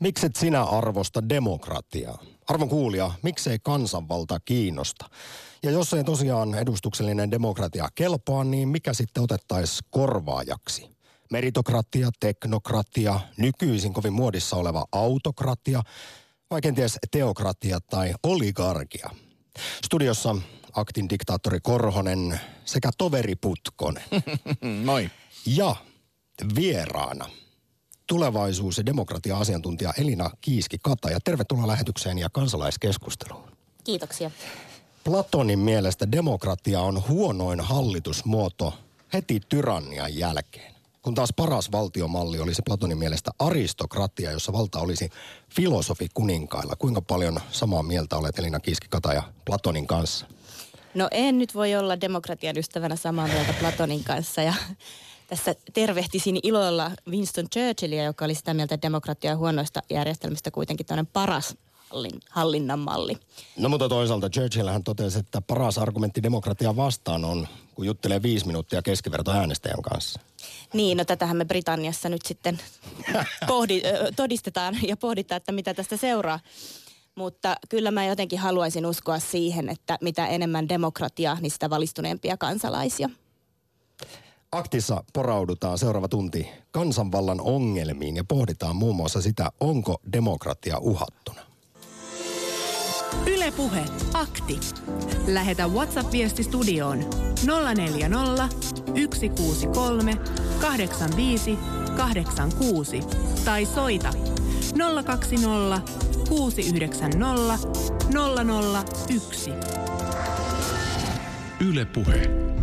Mikset sinä arvosta demokratiaa? Arvon kuulija, miksei kansanvalta kiinnosta? Ja jos ei tosiaan edustuksellinen demokratia kelpaa, niin mikä sitten otettaisiin korvaajaksi? Meritokratia, teknokratia, nykyisin kovin muodissa oleva autokratia, vai kenties teokratia tai oligarkia? Studiossa aktin diktaattori Korhonen sekä toveri Putkonen. Noin. Ja vieraana tulevaisuus- ja demokratia-asiantuntija Elina Kiiski-Kataja. Tervetuloa lähetykseen ja kansalaiskeskusteluun. Kiitoksia. Platonin mielestä demokratia on huonoin hallitusmuoto heti tyrannian jälkeen. Kun taas paras valtiomalli olisi Platonin mielestä aristokratia, jossa valta olisi filosofi kuninkailla. Kuinka paljon samaa mieltä olet Elina Kiiski-Kataja Platonin kanssa? No en nyt voi olla demokratian ystävänä samaa mieltä Platonin kanssa ja tässä tervehtisin ilolla Winston Churchillia, joka oli sitä mieltä, että demokratia huonoista järjestelmistä kuitenkin tämmöinen paras hallin, hallinnan malli. No mutta toisaalta Churchill hän totesi, että paras argumentti demokratia vastaan on, kun juttelee viisi minuuttia keskiverto äänestäjän kanssa. Niin, no tätähän me Britanniassa nyt sitten pohdi, todistetaan ja pohditaan, että mitä tästä seuraa. Mutta kyllä mä jotenkin haluaisin uskoa siihen, että mitä enemmän demokratiaa, niin sitä valistuneempia kansalaisia. Aktissa poraudutaan seuraava tunti kansanvallan ongelmiin ja pohditaan muun muassa sitä, onko demokratia uhattuna. Ylepuhe akti. Lähetä WhatsApp-viesti studioon 040 163 85 86 tai soita 020 690 001. Ylepuhe.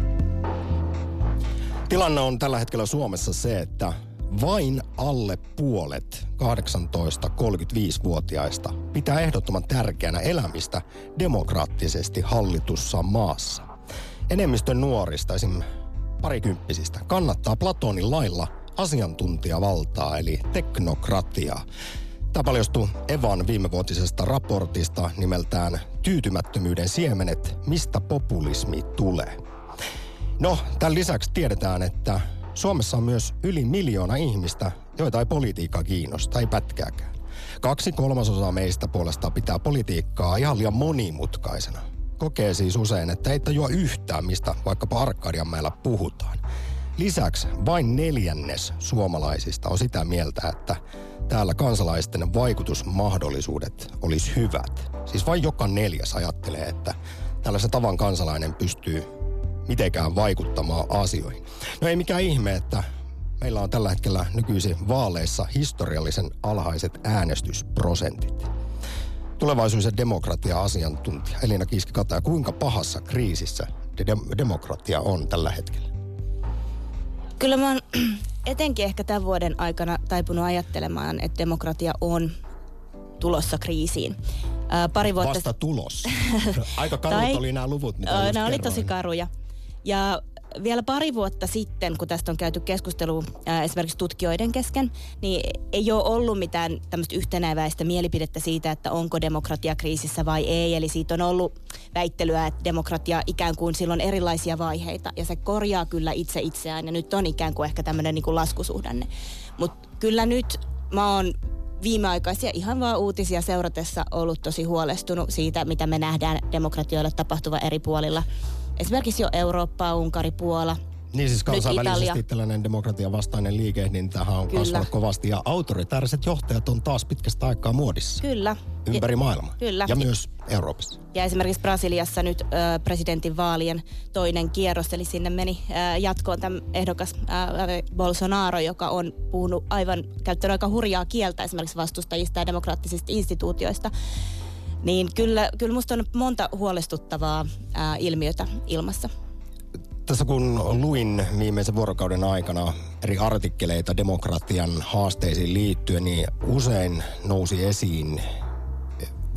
Tilanne on tällä hetkellä Suomessa se, että vain alle puolet 18-35-vuotiaista pitää ehdottoman tärkeänä elämistä demokraattisesti hallitussa maassa. Enemmistön nuorista, esim. parikymppisistä, kannattaa Platonin lailla asiantuntijavaltaa eli teknokratiaa. Tämä paljastui Evan viimevuotisesta raportista nimeltään Tyytymättömyyden siemenet, mistä populismi tulee. No, tämän lisäksi tiedetään, että Suomessa on myös yli miljoona ihmistä, joita ei politiikka kiinnosta, ei pätkääkään. Kaksi kolmasosaa meistä puolestaan pitää politiikkaa ihan liian monimutkaisena. Kokee siis usein, että ei tajua yhtään, mistä vaikkapa Arkadianmäellä puhutaan. Lisäksi vain neljännes suomalaisista on sitä mieltä, että täällä kansalaisten vaikutusmahdollisuudet olisi hyvät. Siis vain joka neljäs ajattelee, että tällaisen tavan kansalainen pystyy mitenkään vaikuttamaan asioihin. No ei mikään ihme, että meillä on tällä hetkellä nykyisin vaaleissa historiallisen alhaiset äänestysprosentit. Tulevaisuus- ja demokratia-asiantuntija Elina Kiiski-Kataja, kuinka pahassa kriisissä de- demokratia on tällä hetkellä? Kyllä mä oon etenkin ehkä tämän vuoden aikana taipunut ajattelemaan, että demokratia on tulossa kriisiin. Ää, pari vuotta... Vasta tulos. Aika karut tai, oli nämä luvut, mitä Nämä oli tosi karuja. Ja vielä pari vuotta sitten, kun tästä on käyty keskustelua ää, esimerkiksi tutkijoiden kesken, niin ei ole ollut mitään tämmöistä yhtenäväistä mielipidettä siitä, että onko demokratia kriisissä vai ei. Eli siitä on ollut väittelyä, että demokratia ikään kuin silloin erilaisia vaiheita ja se korjaa kyllä itse itseään ja nyt on ikään kuin ehkä tämmöinen niin kuin laskusuhdanne. Mutta kyllä nyt mä oon viimeaikaisia ihan vaan uutisia seuratessa ollut tosi huolestunut siitä, mitä me nähdään demokratioille tapahtuva eri puolilla esimerkiksi jo Eurooppaa, Unkari, Puola, niin siis kansainvälisesti tällainen demokratian vastainen liikehdintähän on Kyllä. kasvanut kovasti ja autoritääriset johtajat on taas pitkästä aikaa muodissa. Kyllä. Ympäri maailmaa. Kyllä. Ja myös Euroopassa. Ja esimerkiksi Brasiliassa nyt ö, presidentin vaalien toinen kierros, eli sinne meni ö, jatkoon tämä ehdokas ö, Bolsonaro, joka on puhunut aivan, käyttänyt aika hurjaa kieltä esimerkiksi vastustajista ja demokraattisista instituutioista. Niin kyllä, kyllä musta on monta huolestuttavaa ää, ilmiötä ilmassa. Tässä kun luin viimeisen vuorokauden aikana eri artikkeleita demokratian haasteisiin liittyen, niin usein nousi esiin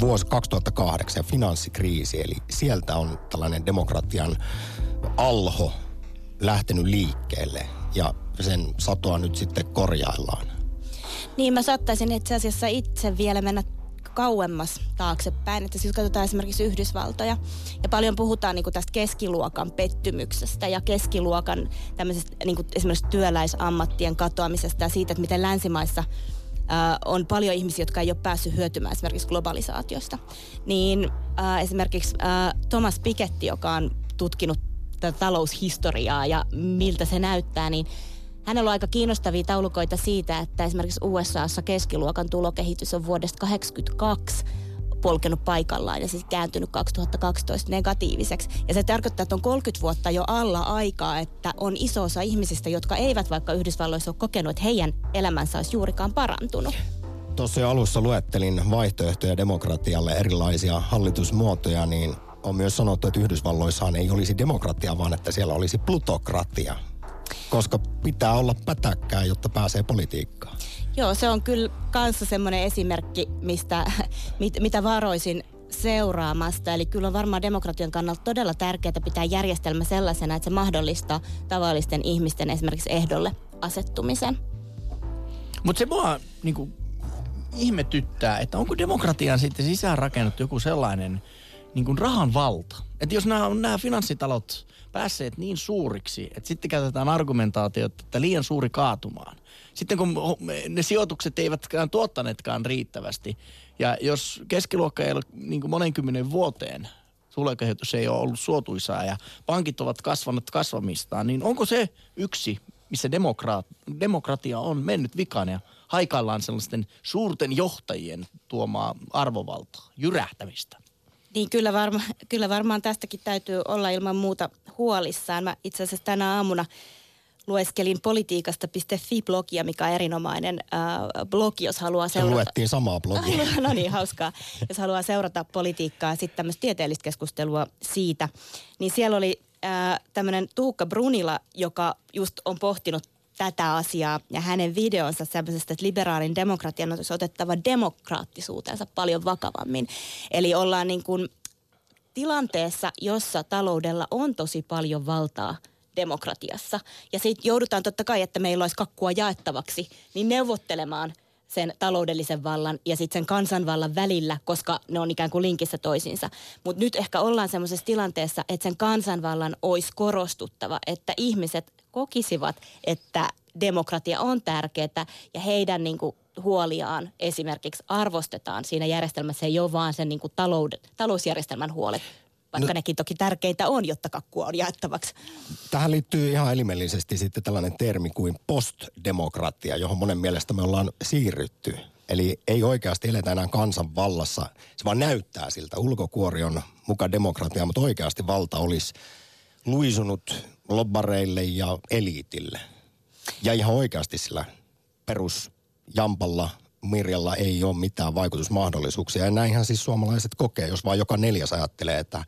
vuosi 2008 finanssikriisi. Eli sieltä on tällainen demokratian alho lähtenyt liikkeelle ja sen satoa nyt sitten korjaillaan. Niin mä saattaisin itse asiassa itse vielä mennä kauemmas taaksepäin. Että siis katsotaan esimerkiksi Yhdysvaltoja ja paljon puhutaan niin kuin tästä keskiluokan pettymyksestä ja keskiluokan tämmöisestä niin kuin esimerkiksi työläisammattien katoamisesta ja siitä, että miten länsimaissa on paljon ihmisiä, jotka ei ole päässyt hyötymään esimerkiksi globalisaatiosta. Niin äh, esimerkiksi äh, Thomas Piketty, joka on tutkinut taloushistoriaa ja miltä se näyttää, niin Hänellä on aika kiinnostavia taulukoita siitä, että esimerkiksi USAssa keskiluokan tulokehitys on vuodesta 1982 polkenut paikallaan ja siis kääntynyt 2012 negatiiviseksi. Ja se tarkoittaa, että on 30 vuotta jo alla aikaa, että on iso osa ihmisistä, jotka eivät vaikka Yhdysvalloissa ole kokenut, että heidän elämänsä olisi juurikaan parantunut. Tuossa jo alussa luettelin vaihtoehtoja demokratialle erilaisia hallitusmuotoja, niin on myös sanottu, että Yhdysvalloissahan ei olisi demokratia, vaan että siellä olisi plutokratia. Koska pitää olla pätäkkää, jotta pääsee politiikkaan. Joo, se on kyllä kanssa semmoinen esimerkki, mistä, mit, mitä varoisin seuraamasta. Eli kyllä on varmaan demokratian kannalta todella tärkeää pitää järjestelmä sellaisena, että se mahdollistaa tavallisten ihmisten esimerkiksi ehdolle asettumisen. Mutta se mua niin kuin, ihmetyttää, että onko demokratian sitten sisään rakennettu joku sellainen niin kuin rahan valta. Että jos nämä, nämä finanssitalot päässeet niin suuriksi, että sitten käytetään argumentaatiota, että liian suuri kaatumaan. Sitten kun ne sijoitukset eivätkään tuottaneetkaan riittävästi, ja jos keskiluokka ei ole niin kuin monenkymmenen vuoteen tulokehitys ei ole ollut suotuisaa ja pankit ovat kasvanut kasvamistaan, niin onko se yksi, missä demokraat- demokratia on mennyt vikaan ja haikaillaan sellaisten suurten johtajien tuomaa arvovaltaa, jyrähtämistä? Niin kyllä, varma, kyllä varmaan tästäkin täytyy olla ilman muuta huolissaan. Mä itse asiassa tänä aamuna lueskelin politiikasta.fi-blogia, mikä on erinomainen äh, blogi, jos haluaa seurata. Luettiin samaa blogia. no niin, hauskaa. Jos haluaa seurata politiikkaa ja sitten tämmöistä tieteellistä keskustelua siitä, niin siellä oli äh, tämmöinen Tuukka Brunila, joka just on pohtinut tätä asiaa ja hänen videonsa semmoisesta, että liberaalin demokratian olisi otettava demokraattisuutensa paljon vakavammin. Eli ollaan niin kuin tilanteessa, jossa taloudella on tosi paljon valtaa demokratiassa. Ja sitten joudutaan totta kai, että meillä olisi kakkua jaettavaksi, niin neuvottelemaan sen taloudellisen vallan ja sitten sen kansanvallan välillä, koska ne on ikään kuin linkissä toisiinsa. Mutta nyt ehkä ollaan semmoisessa tilanteessa, että sen kansanvallan olisi korostuttava, että ihmiset kokisivat, että demokratia on tärkeää ja heidän niin kuin, huoliaan esimerkiksi arvostetaan siinä järjestelmässä. ei ole vaan sen niin kuin, taloud- talousjärjestelmän huolet, vaikka no, nekin toki tärkeitä on, jotta kakkua on jaettavaksi. Tähän liittyy ihan elimellisesti sitten tällainen termi kuin postdemokratia, johon monen mielestä me ollaan siirrytty. Eli ei oikeasti eletä enää kansan vallassa. Se vaan näyttää siltä. Ulkokuori on muka demokratia, mutta oikeasti valta olisi luisunut lobbareille ja eliitille. Ja ihan oikeasti sillä perusjampalla Mirjalla ei ole mitään vaikutusmahdollisuuksia. Ja näinhän siis suomalaiset kokee, jos vaan joka neljäs ajattelee, että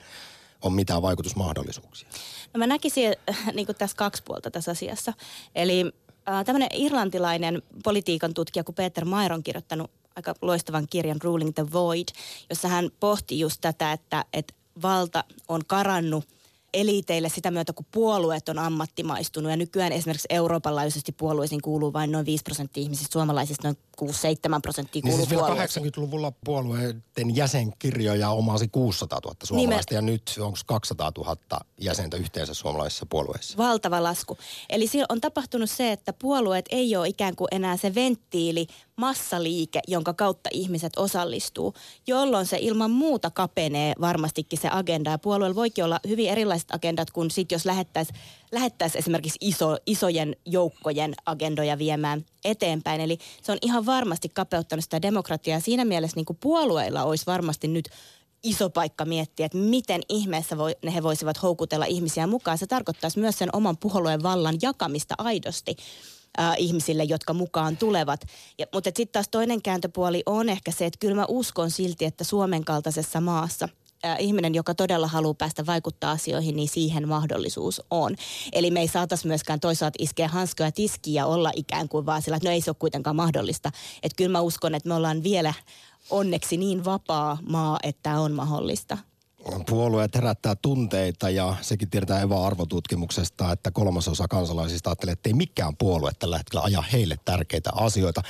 on mitään vaikutusmahdollisuuksia. No mä näkisin äh, niin tässä kaksi puolta tässä asiassa. Eli äh, tämmöinen irlantilainen politiikan tutkija kuin Peter Mayer on kirjoittanut aika loistavan kirjan Ruling the Void, jossa hän pohti just tätä, että, että valta on karannut – eliiteille sitä myötä, kun puolueet on ammattimaistunut. Ja nykyään esimerkiksi Euroopan laajuisesti puolueisiin kuuluu vain noin 5 prosenttia ihmisistä, suomalaisista noin 6-7 prosenttia kuuluu niin siis vielä 80-luvulla puolueiden jäsenkirjoja omasi 600 000 suomalaista Nime... ja nyt onko 200 000 jäsentä yhteensä suomalaisissa puolueissa? Valtava lasku. Eli on tapahtunut se, että puolueet ei ole ikään kuin enää se venttiili, massaliike, jonka kautta ihmiset osallistuu, jolloin se ilman muuta kapenee varmastikin se agenda. Ja puolueella voikin olla hyvin erilaiset agendat kuin sit, jos lähettäisiin lähettäisi esimerkiksi iso, isojen joukkojen agendoja viemään eteenpäin. Eli se on ihan varmasti kapeuttanut sitä demokratiaa. Siinä mielessä niin kuin puolueilla olisi varmasti nyt iso paikka miettiä, että miten ihmeessä voi, ne he voisivat houkutella ihmisiä mukaan. Se tarkoittaisi myös sen oman puolueen vallan jakamista aidosti ihmisille, jotka mukaan tulevat. Ja, mutta sitten taas toinen kääntöpuoli on ehkä se, että kyllä mä uskon silti, että Suomen kaltaisessa maassa – äh, ihminen, joka todella haluaa päästä vaikuttaa asioihin, niin siihen mahdollisuus on. Eli me ei saataisi myöskään toisaalta iskeä hanskoja tiskiä ja olla ikään kuin vaan sillä, että no ei se ole kuitenkaan mahdollista. Että kyllä mä uskon, että me ollaan vielä onneksi niin vapaa maa, että tämä on mahdollista puolueet herättää tunteita ja sekin tiedetään Eva-arvotutkimuksesta, että kolmasosa kansalaisista ajattelee, että ei mikään puolue tällä hetkellä aja heille tärkeitä asioita.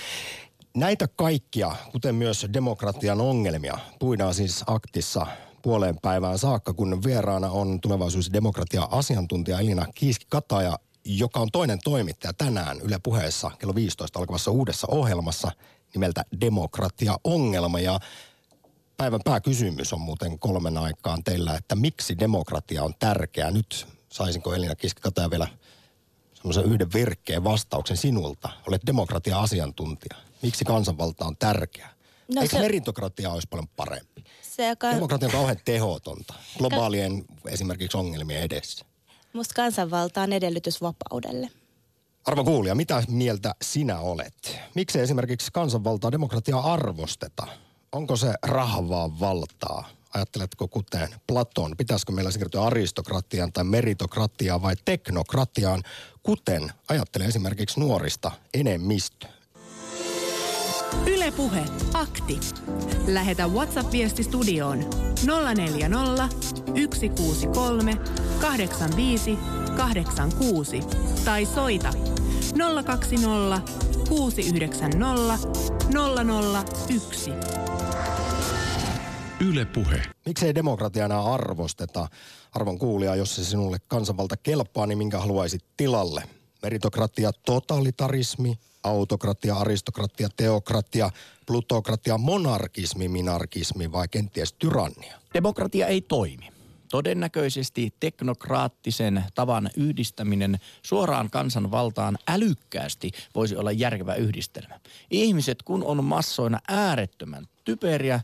Näitä kaikkia, kuten myös demokratian ongelmia, puidaan siis aktissa puoleen päivään saakka, kun vieraana on tulevaisuusdemokratia-asiantuntija Elina Kiiski-Kataja, joka on toinen toimittaja tänään Yle Puheessa kello 15 alkavassa uudessa ohjelmassa nimeltä Demokratia-ongelma. Ja päivän pääkysymys on muuten kolmen aikaan teillä, että miksi demokratia on tärkeää. Nyt saisinko Elina Kiskikataja vielä semmoisen yhden virkkeen vastauksen sinulta. Olet demokratia-asiantuntija. Miksi kansanvalta on tärkeää? No Eikö se... meritokratia olisi paljon parempi? Se, joka... Demokratia on kauhean tehotonta globaalien Ka... esimerkiksi ongelmien edessä. Musta kansanvalta on edellytys vapaudelle. Arvo kuulija, mitä mieltä sinä olet? Miksi esimerkiksi kansanvaltaa demokratiaa arvosteta? Onko se rahavaa valtaa? Ajatteletko kuten Platon, pitäisikö meillä siirtyä aristokratiaan tai meritokratiaan vai teknokratiaan, kuten ajattelee esimerkiksi nuorista enemmistö? Ylepuhe akti. Lähetä WhatsApp-viesti studioon 040 163 85 86 tai soita 020 690 001. Yle Puhe. Miksei demokratiana arvosteta? Arvon kuulija, jos se sinulle kansanvalta kelpaa, niin minkä haluaisit tilalle? Meritokratia, totalitarismi, autokratia, aristokratia, teokratia, plutokratia, monarkismi, minarkismi vai kenties tyrannia? Demokratia ei toimi. Todennäköisesti teknokraattisen tavan yhdistäminen suoraan kansanvaltaan älykkäästi voisi olla järkevä yhdistelmä. Ihmiset, kun on massoina äärettömän typeriä,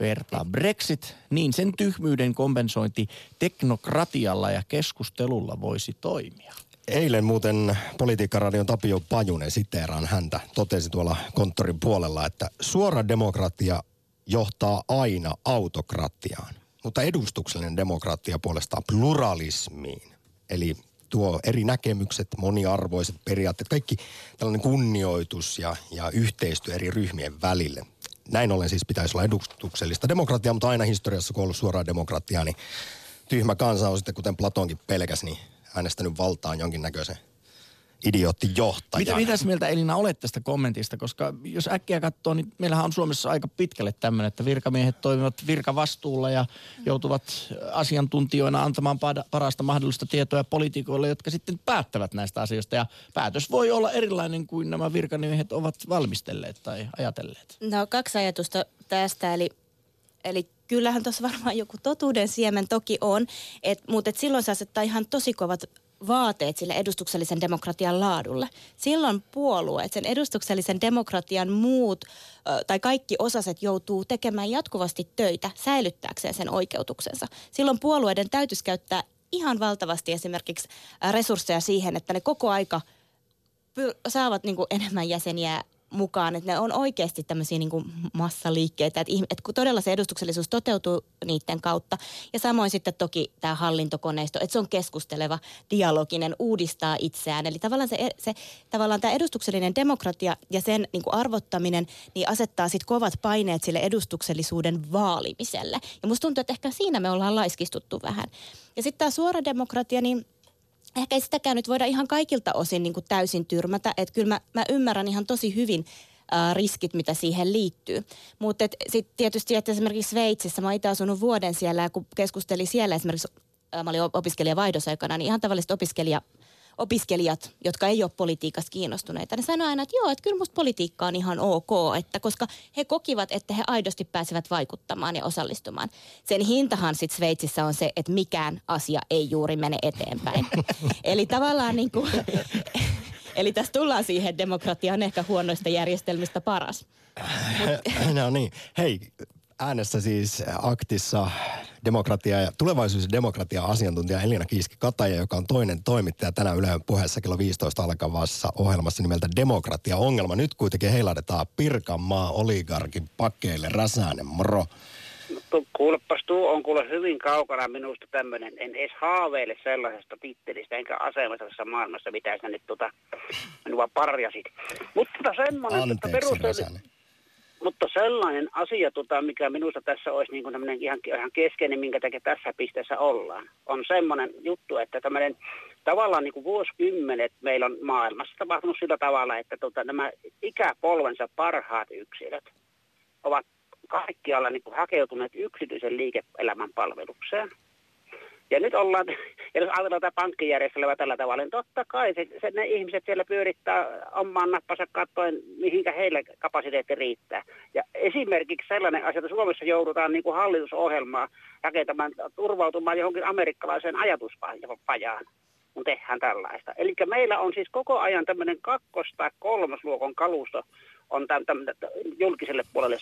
vertaa Brexit, niin sen tyhmyyden kompensointi teknokratialla ja keskustelulla voisi toimia. Eilen muuten Politiikkaradion Tapio Pajunen, siteeraan häntä, totesi tuolla konttorin puolella, että suora demokratia johtaa aina autokratiaan, mutta edustuksellinen demokratia puolestaan pluralismiin. Eli tuo eri näkemykset, moniarvoiset periaatteet, kaikki tällainen kunnioitus ja, ja yhteistyö eri ryhmien välille. Näin ollen siis pitäisi olla edustuksellista demokratiaa, mutta aina historiassa, kun on ollut suoraa demokratiaa, niin tyhmä kansa on sitten, kuten Platonkin pelkäsi, niin äänestänyt valtaan jonkinnäköisen idioottijohtajan. Mitä, mitäs mieltä Elina olet tästä kommentista? Koska jos äkkiä katsoo, niin meillähän on Suomessa aika pitkälle tämmöinen, että virkamiehet toimivat virkavastuulla ja joutuvat asiantuntijoina antamaan parasta mahdollista tietoa poliitikoille, jotka sitten päättävät näistä asioista. Ja päätös voi olla erilainen kuin nämä virkamiehet ovat valmistelleet tai ajatelleet. No kaksi ajatusta tästä, eli, eli kyllähän tuossa varmaan joku totuuden siemen toki on, et, mutta et silloin se asettaa ihan tosi kovat vaateet sille edustuksellisen demokratian laadulle. Silloin puolueet, sen edustuksellisen demokratian muut tai kaikki osaset joutuu tekemään jatkuvasti töitä säilyttääkseen sen oikeutuksensa. Silloin puolueiden täytyisi käyttää ihan valtavasti esimerkiksi resursseja siihen, että ne koko aika saavat niin enemmän jäseniä mukaan, että ne on oikeasti tämmöisiä niin massaliikkeitä, että, että kun todella se edustuksellisuus toteutuu niiden kautta. Ja samoin sitten toki tämä hallintokoneisto, että se on keskusteleva, dialoginen, uudistaa itseään. Eli tavallaan, se, se, tavallaan tämä edustuksellinen demokratia ja sen niin kuin arvottaminen niin asettaa sitten kovat paineet sille edustuksellisuuden vaalimiselle. Ja musta tuntuu, että ehkä siinä me ollaan laiskistuttu vähän. Ja sitten tämä suora demokratia, niin ehkä ei sitäkään nyt voida ihan kaikilta osin niin kuin täysin tyrmätä. Että kyllä mä, mä ymmärrän ihan tosi hyvin riskit, mitä siihen liittyy. Mutta sitten tietysti, että esimerkiksi Sveitsissä, mä itse asunut vuoden siellä ja kun keskustelin siellä esimerkiksi, mä olin opiskelijavaihdosaikana, niin ihan tavalliset opiskelija opiskelijat, jotka ei ole politiikasta kiinnostuneita, ne sanoo aina, että joo, että kyllä musta politiikka on ihan ok, että koska he kokivat, että he aidosti pääsevät vaikuttamaan ja osallistumaan. Sen hintahan sitten Sveitsissä on se, että mikään asia ei juuri mene eteenpäin. Eli tavallaan niin kuin, Eli tässä tullaan siihen, demokratia on ehkä huonoista järjestelmistä paras. no niin. Hei, äänessä siis aktissa demokratia ja tulevaisuus- ja demokratia-asiantuntija Elina Kiiski-Kataja, joka on toinen toimittaja tänään Ylen puheessa kello 15 alkavassa ohjelmassa nimeltä Demokratia-ongelma. Nyt kuitenkin heilahdetaan Pirkanmaa oligarkin pakeille. Räsänen, moro. No, kuulepas, tuo on kuule hyvin kaukana minusta tämmöinen, en edes haaveile sellaisesta tittelistä enkä asemasta tässä maailmassa, mitä sä nyt tota, minua parjasit. Mutta semmoinen, Anteeksi, että perustel- mutta sellainen asia, tota, mikä minusta tässä olisi niin kuin ihan, ihan keskeinen, minkä takia tässä pisteessä ollaan, on semmoinen juttu, että tämmöinen tavallaan niin kuin vuosikymmenet meillä on maailmassa tapahtunut sillä tavalla, että tota, nämä ikäpolvensa parhaat yksilöt ovat kaikkialla niin kuin hakeutuneet yksityisen liike-elämän palvelukseen. Ja nyt ollaan, Ja jos ajatellaan tätä pankkijärjestelyä tällä tavalla, niin totta kai se, se, ne ihmiset siellä pyörittää omaan nappansa katsoen, mihinkä heille kapasiteetti riittää. Ja esimerkiksi sellainen asia, että Suomessa joudutaan niin kuin hallitusohjelmaa rakentamaan, turvautumaan johonkin amerikkalaiseen ajatuspajaan kun tehdään tällaista. Eli meillä on siis koko ajan tämmöinen kakkos- tai kolmosluokon kalusto on tämän, tämän, julkiselle puolelle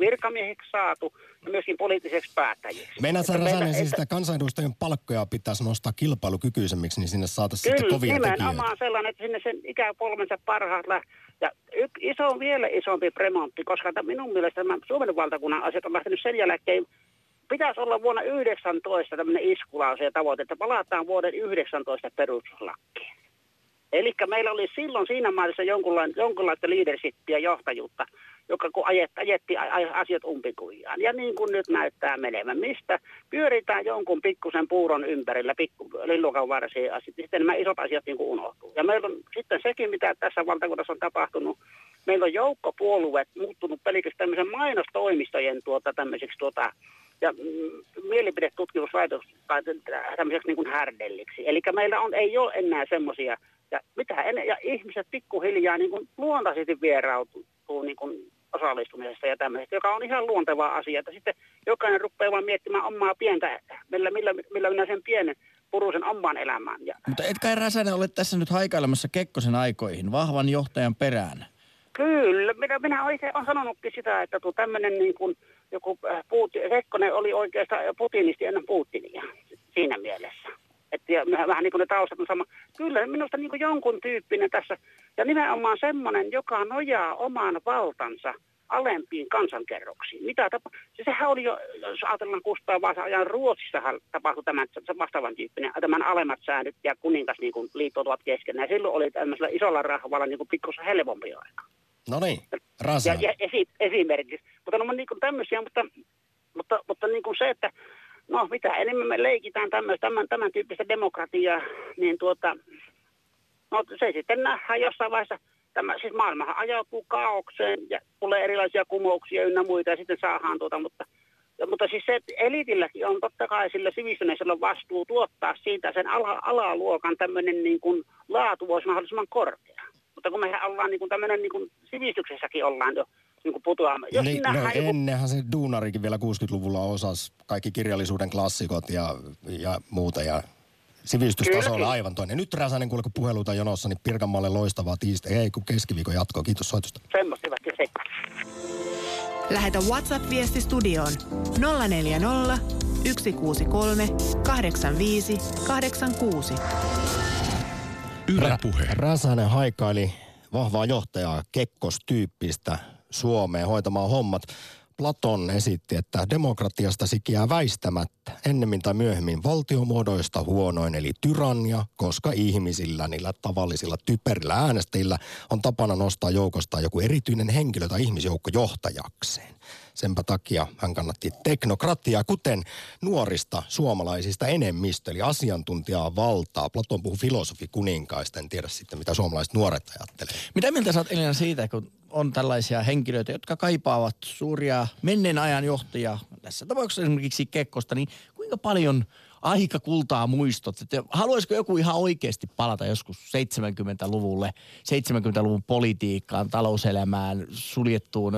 virkamiehiksi saatu ja myöskin poliittiseksi päättäjiksi. Meinaat sä Räsänen, siis sitä kansanedustajien palkkoja pitäisi nostaa kilpailukykyisemmiksi, niin sinne saataisiin sitten kovia tekijöitä. Kyllä, nimenomaan sellainen, että sinne sen ikäpolvensa parhaat lähtee. Ja y- iso on vielä isompi remontti, koska minun mielestä tämä Suomen valtakunnan asiat on lähtenyt sen jälkeen pitäisi olla vuonna 19 tämmöinen iskulause ja tavoite, että palataan vuoden 19 perustuslakkiin. Eli meillä oli silloin siinä maassa jonkunlaista, jonkunlaista leadershipia, johtajuutta, joka kun ajetti, ajetti asiat umpikujaan. Ja niin kuin nyt näyttää menemään, mistä pyöritään jonkun pikkusen puuron ympärillä, pikku, lillukan varsia asiat, sitten nämä isot asiat niin kuin unohtuu. Ja meillä on sitten sekin, mitä tässä valtakunnassa on tapahtunut, meillä on joukkopuolueet muuttunut pelkästään tämmöisen mainostoimistojen tuota, tämmöiseksi tuota, ja mm, mielipidetutkimuslaitos tai tämmöiseksi niin kuin härdelliksi. Eli meillä on, ei ole enää semmoisia, ja, mitä en, ja ihmiset pikkuhiljaa niin kuin luontaisesti vierautuu niin kuin osallistumisesta ja tämmöisestä, joka on ihan luonteva asia. Että sitten jokainen rupeaa vaan miettimään omaa pientä, millä, millä, millä minä sen pienen puruisen omaan elämään. Ja... Mutta etkä Räsänen ole tässä nyt haikailemassa Kekkosen aikoihin, vahvan johtajan perään. Kyllä, minä, minä itse olen sanonutkin sitä, että tämmöinen niin kuin joku äh, Putin, Rekkonen oli oikeastaan putinisti ennen Putinia siinä mielessä. Että vähän niin kuin ne taustat on sama. Kyllä minusta niin kuin jonkun tyyppinen tässä, ja nimenomaan semmoinen, joka nojaa oman valtansa alempiin kansankerroksiin. Mitä tapa? Se, sehän oli jo, jos ajatellaan Kustaa Vaasa ajan Ruotsissahan tapahtui tämän vastaavan tyyppinen, tämän alemmat säännöt ja kuningas niin kuin liittoutuvat keskenään. Silloin oli tämmöisellä isolla rahvalla niin pikkusen helpompi aika. No niin. Ja, ja esi, esimerkiksi. Mutta no niin kuin tämmöisiä, mutta, mutta, mutta niin kuin se, että no mitä enemmän me leikitään tämmöistä, tämän, tämän tyyppistä demokratiaa, niin tuota, no se sitten nähdään jossain vaiheessa, tämä, siis maailmahan ajautuu kaaukseen ja tulee erilaisia kumouksia ynnä muita ja sitten saadaan tuota, mutta, ja, mutta siis se, että elitilläkin on totta kai sillä sivistyneisellä vastuu tuottaa siitä sen ala, alaluokan tämmöinen niin kuin laatu voisi mahdollisimman korkea. Mutta kun mehän ollaan niin kuin tämmöinen niin kuin sivistyksessäkin ollaan jo niin kuin putoamaan. Jos niin, no joku... ennenhän se duunarikin vielä 60-luvulla osasi kaikki kirjallisuuden klassikot ja, ja muuta ja sivistystasolla aivan toinen. Nyt Räsänen kuule, kun puheluita jonossa, niin Pirkanmaalle loistavaa tiistai. Ei, kun keskiviikon jatkoa. Kiitos soitosta. Semmoista hyvä, Lähetä WhatsApp-viesti studioon 040 163 85 86. Yle puhe. Räsänen haikaili vahvaa johtajaa, kekkostyyppistä Suomeen hoitamaan hommat. Platon esitti, että demokratiasta sikiää väistämättä ennemmin tai myöhemmin valtiomuodoista huonoin eli tyrannia, koska ihmisillä, niillä tavallisilla typerillä äänestäjillä on tapana nostaa joukosta joku erityinen henkilö tai ihmisjoukko johtajakseen. Senpä takia hän kannatti teknokratiaa, kuten nuorista suomalaisista enemmistö, eli asiantuntijaa valtaa. Platon puhuu filosofi kuninkaista, en tiedä sitten mitä suomalaiset nuoret ajattelee. Mitä mieltä sä oot Elina siitä, kun on tällaisia henkilöitä, jotka kaipaavat suuria menneen ajan johtajia, tässä tapauksessa esimerkiksi Kekkosta, niin kuinka paljon aika kultaa muistot. Että haluaisiko joku ihan oikeasti palata joskus 70-luvulle, 70-luvun politiikkaan, talouselämään, suljettuun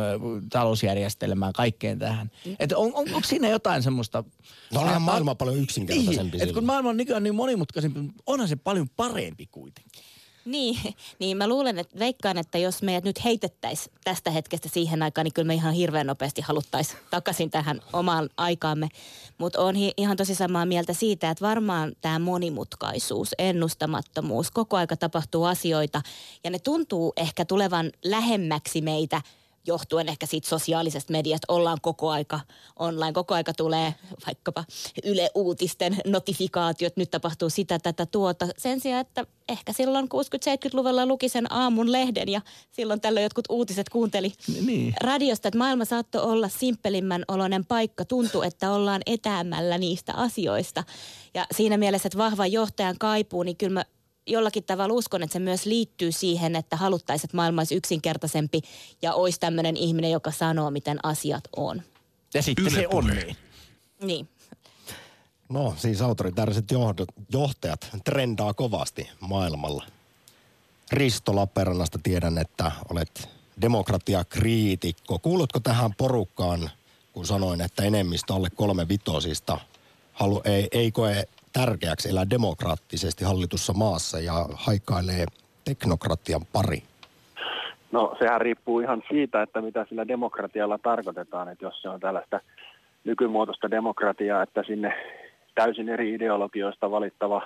talousjärjestelmään, kaikkeen tähän. Että on, on, onko siinä jotain semmoista... No onhan maailma paljon yksinkertaisempi. Niin, kun maailma on nykyään niin monimutkaisempi, onhan se paljon parempi kuitenkin. Niin, niin mä luulen, että veikkaan, että jos meidät nyt heitettäisiin tästä hetkestä siihen aikaan, niin kyllä me ihan hirveän nopeasti haluttaisiin takaisin tähän omaan aikaamme. Mutta on hi- ihan tosi samaa mieltä siitä, että varmaan tämä monimutkaisuus, ennustamattomuus, koko aika tapahtuu asioita ja ne tuntuu ehkä tulevan lähemmäksi meitä – johtuen ehkä siitä sosiaalisesta mediasta ollaan koko aika online. Koko aika tulee vaikkapa Yle Uutisten notifikaatiot, nyt tapahtuu sitä, tätä, tuota. Sen sijaan, että ehkä silloin 60-70-luvulla luki sen aamun lehden ja silloin tällöin jotkut uutiset kuunteli niin. radiosta, että maailma saattoi olla simppelimmän oloinen paikka. Tuntuu, että ollaan etäämällä niistä asioista. Ja siinä mielessä, että vahvan johtajan kaipuu, niin kyllä mä jollakin tavalla uskon, että se myös liittyy siihen, että haluttaisiin, että maailma olisi yksinkertaisempi ja olisi tämmöinen ihminen, joka sanoo, miten asiat on. Ja sitten Yle se on niin. Niin. No siis autoritääriset johdot, johtajat trendaa kovasti maailmalla. Risto Lappeenrannasta tiedän, että olet demokratiakriitikko. Kuulutko tähän porukkaan, kun sanoin, että enemmistö alle kolme vitosista halu, ei, ei koe tärkeäksi elää demokraattisesti hallitussa maassa ja haikailee teknokratian pari? No sehän riippuu ihan siitä, että mitä sillä demokratialla tarkoitetaan, että jos se on tällaista nykymuotoista demokratiaa, että sinne täysin eri ideologioista valittava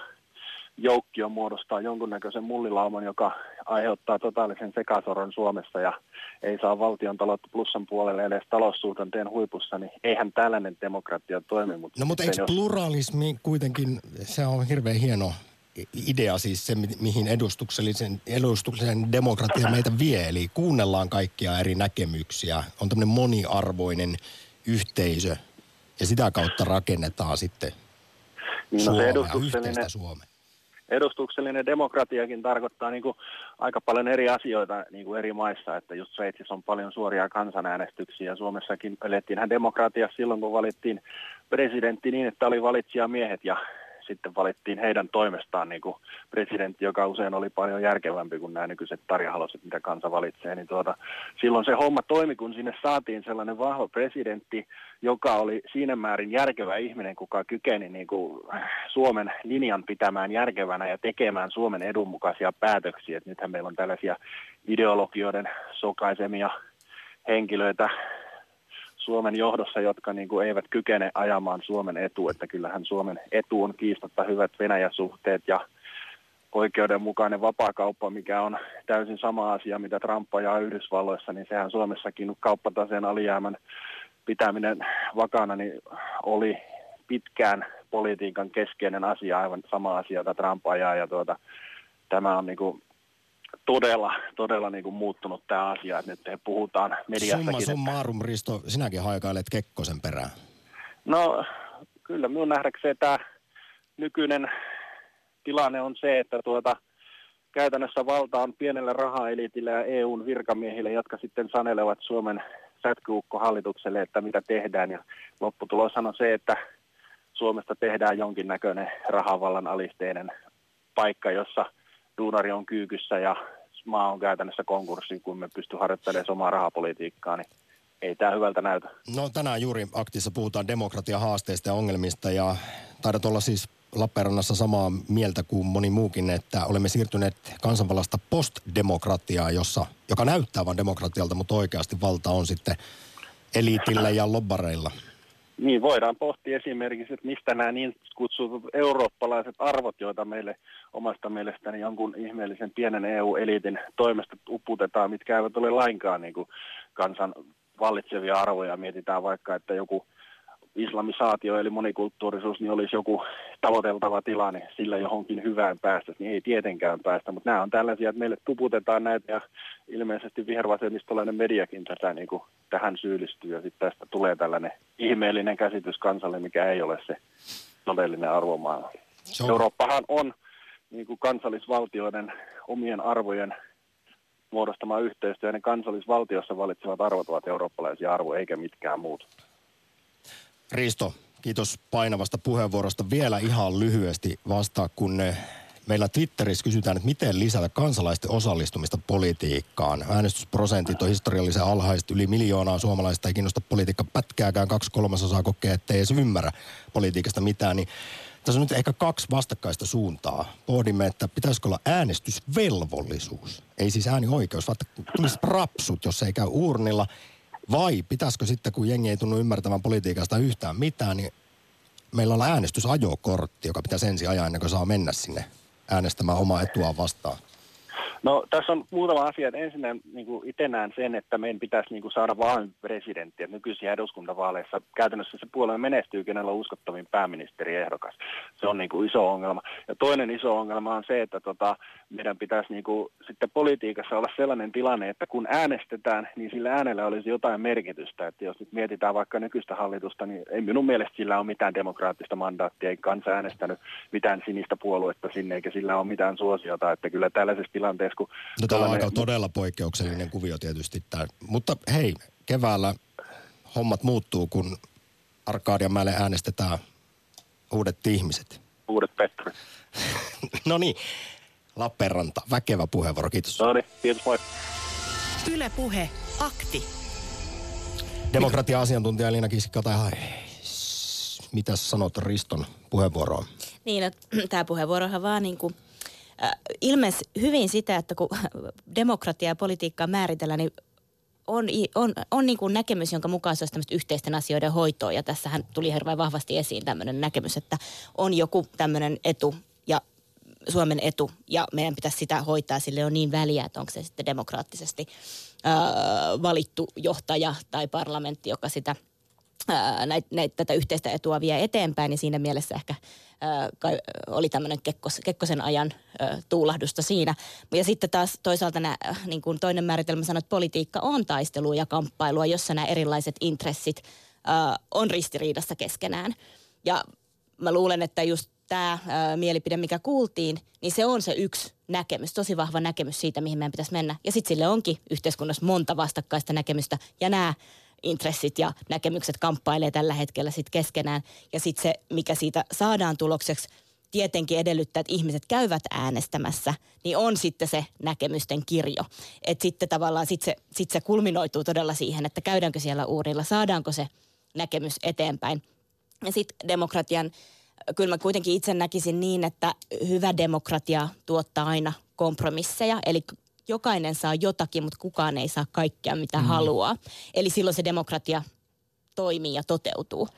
joukkio muodostaa jonkunnäköisen mullilauman, joka aiheuttaa totaalisen sekasoron Suomessa ja ei saa valtion taloutta plussan puolelle edes taloussuhdanteen huipussa, niin eihän tällainen demokratia toimi. Mutta no mutta eikö jos... pluralismi kuitenkin, se on hirveän hieno idea siis se, mihin edustuksellisen, edustuksellisen demokratia meitä vie. Eli kuunnellaan kaikkia eri näkemyksiä. On tämmöinen moniarvoinen yhteisö ja sitä kautta rakennetaan sitten niin no se edustuksellinen, Suomea. Edustuksellinen demokratiakin tarkoittaa niin kuin aika paljon eri asioita niin kuin eri maissa, että just Sveitsissä on paljon suoria kansanäänestyksiä. Suomessakin elettiinhän demokratia silloin, kun valittiin presidentti niin, että oli valitsijamiehet ja sitten valittiin heidän toimestaan niin kuin presidentti, joka usein oli paljon järkevämpi kuin nämä nykyiset tarjahaloset, mitä kansa valitsee. Niin tuota, silloin se homma toimi, kun sinne saatiin sellainen vahva presidentti, joka oli siinä määrin järkevä ihminen, kuka kykeni niin kuin Suomen linjan pitämään järkevänä ja tekemään Suomen edun mukaisia päätöksiä. Et nythän meillä on tällaisia ideologioiden sokaisemia henkilöitä Suomen johdossa, jotka niin kuin eivät kykene ajamaan Suomen etu, että kyllähän Suomen etu on kiistatta hyvät Venäjä-suhteet ja oikeudenmukainen vapaakauppa, mikä on täysin sama asia, mitä Trump ajaa Yhdysvalloissa, niin sehän Suomessakin kauppataseen alijäämän pitäminen vakana niin oli pitkään politiikan keskeinen asia, aivan sama asia, jota Trump ajaa, ja tuota, tämä on niin kuin todella, todella niin kuin muuttunut tämä asia, että nyt puhutaan mediassakin. Summa summarum, Risto, sinäkin haikailet Kekkosen perään. No kyllä minun nähdäkseni tämä nykyinen tilanne on se, että tuota, käytännössä valta on pienelle rahaelitille ja EUn virkamiehille, jotka sitten sanelevat Suomen sätkyukkohallitukselle, että mitä tehdään. Ja lopputulos on se, että Suomesta tehdään jonkinnäköinen rahavallan alisteinen paikka, jossa – duunari on kyykyssä ja maa on käytännössä konkurssi, kun me pysty harjoittelemaan omaa rahapolitiikkaa, niin ei tämä hyvältä näytä. No tänään juuri aktissa puhutaan demokratian haasteista ja ongelmista ja taidat olla siis Lappeenrannassa samaa mieltä kuin moni muukin, että olemme siirtyneet kansanvallasta postdemokratiaa, jossa, joka näyttää vain demokratialta, mutta oikeasti valta on sitten eliitillä ja lobbareilla. Niin, voidaan pohtia esimerkiksi, että mistä nämä niin kutsutut eurooppalaiset arvot, joita meille omasta mielestäni jonkun ihmeellisen pienen EU-eliitin toimesta uputetaan, mitkä eivät ole lainkaan niin kuin kansan vallitsevia arvoja. Mietitään vaikka, että joku islamisaatio eli monikulttuurisuus niin olisi joku tavoiteltava tilanne sillä johonkin hyvään päästä, niin ei tietenkään päästä, mutta nämä on tällaisia, että meille tuputetaan näitä ja ilmeisesti vihervasemmistolainen mediakin tätä, niin kuin, tähän syyllistyy ja sitten tästä tulee tällainen ihmeellinen käsitys kansalle, mikä ei ole se todellinen arvomaailma. on... Eurooppahan on niin kuin kansallisvaltioiden omien arvojen muodostama yhteistyö ja ne kansallisvaltiossa valitsevat arvot ovat eurooppalaisia arvoja eikä mitkään muut. Risto, kiitos painavasta puheenvuorosta. Vielä ihan lyhyesti vastaa, kun meillä Twitterissä kysytään, että miten lisätä kansalaisten osallistumista politiikkaan. Äänestysprosentit on historiallisen alhaiset. Yli miljoonaa suomalaista ei kiinnosta politiikka pätkääkään. Kaksi kolmasosaa kokee, että ei edes ymmärrä politiikasta mitään. Niin tässä on nyt ehkä kaksi vastakkaista suuntaa. Pohdimme, että pitäisikö olla äänestysvelvollisuus. Ei siis äänioikeus, vaan tulisi rapsut, jos ei käy urnilla – vai pitäisikö sitten, kun jengi ei tunnu ymmärtävän politiikasta yhtään mitään, niin meillä on äänestysajokortti, joka pitäisi ensin ajaa ennen kuin saa mennä sinne äänestämään omaa etua vastaan? No tässä on muutama asia. Ensin niin kuin itse näen sen, että meidän pitäisi niin kuin saada vain presidentti. Nykyisiä eduskuntavaaleissa käytännössä se puolue menestyy, kenellä on uskottavin pääministeriehdokas. Se on niin kuin iso ongelma. Ja toinen iso ongelma on se, että tota, meidän pitäisi niin kuin, sitten politiikassa olla sellainen tilanne, että kun äänestetään, niin sillä äänellä olisi jotain merkitystä. Että jos nyt mietitään vaikka nykyistä hallitusta, niin ei minun mielestä sillä ole mitään demokraattista mandaattia, ei kansa äänestänyt mitään sinistä puoluetta sinne, eikä sillä ole mitään suosiota. Että kyllä tällaisessa tilanteessa tilanteessa. Kun no, tämä on aika todella poikkeuksellinen kuvio tietysti. Tämä. Mutta hei, keväällä hommat muuttuu, kun Arkadianmäelle äänestetään uudet ihmiset. Uudet Petri. no niin, Lappeenranta, väkevä puheenvuoro, kiitos. No niin, kiitos, moi. Yle Puhe, akti. Demokratia-asiantuntija Elina Kisikka, tai mitä sanot Riston puheenvuoroon? Niin, no, tämä puheenvuorohan vaan niin kuin, ilmes hyvin sitä, että kun demokratia ja politiikkaa määritellään, niin on, on, on niin kuin näkemys, jonka mukaan se olisi yhteisten asioiden hoitoa. Ja tässähän tuli hirveän vahvasti esiin tämmöinen näkemys, että on joku tämmöinen etu ja Suomen etu ja meidän pitäisi sitä hoitaa. Sille on niin väliä, että onko se sitten demokraattisesti ää, valittu johtaja tai parlamentti, joka sitä – näitä, näitä, tätä yhteistä etua vie eteenpäin, niin siinä mielessä ehkä ää, oli tämmöinen Kekkos, Kekkosen ajan ää, tuulahdusta siinä. Ja sitten taas toisaalta nää, niin kuin toinen määritelmä sanoo, että politiikka on taistelua ja kamppailua, jossa nämä erilaiset intressit ää, on ristiriidassa keskenään. Ja mä luulen, että just tämä mielipide, mikä kuultiin, niin se on se yksi näkemys, tosi vahva näkemys siitä, mihin meidän pitäisi mennä. Ja sitten sille onkin yhteiskunnassa monta vastakkaista näkemystä. Ja nämä intressit ja näkemykset kamppailee tällä hetkellä sitten keskenään. Ja sitten se, mikä siitä saadaan tulokseksi, tietenkin edellyttää, että ihmiset käyvät äänestämässä, niin on sitten se näkemysten kirjo. Että sitten tavallaan sit se, sit se kulminoituu todella siihen, että käydäänkö siellä uurilla, saadaanko se näkemys eteenpäin. Ja sitten demokratian, kyllä mä kuitenkin itse näkisin niin, että hyvä demokratia tuottaa aina kompromisseja. Eli jokainen saa jotakin, mutta kukaan ei saa kaikkea, mitä mm. haluaa. Eli silloin se demokratia toimii ja toteutuu.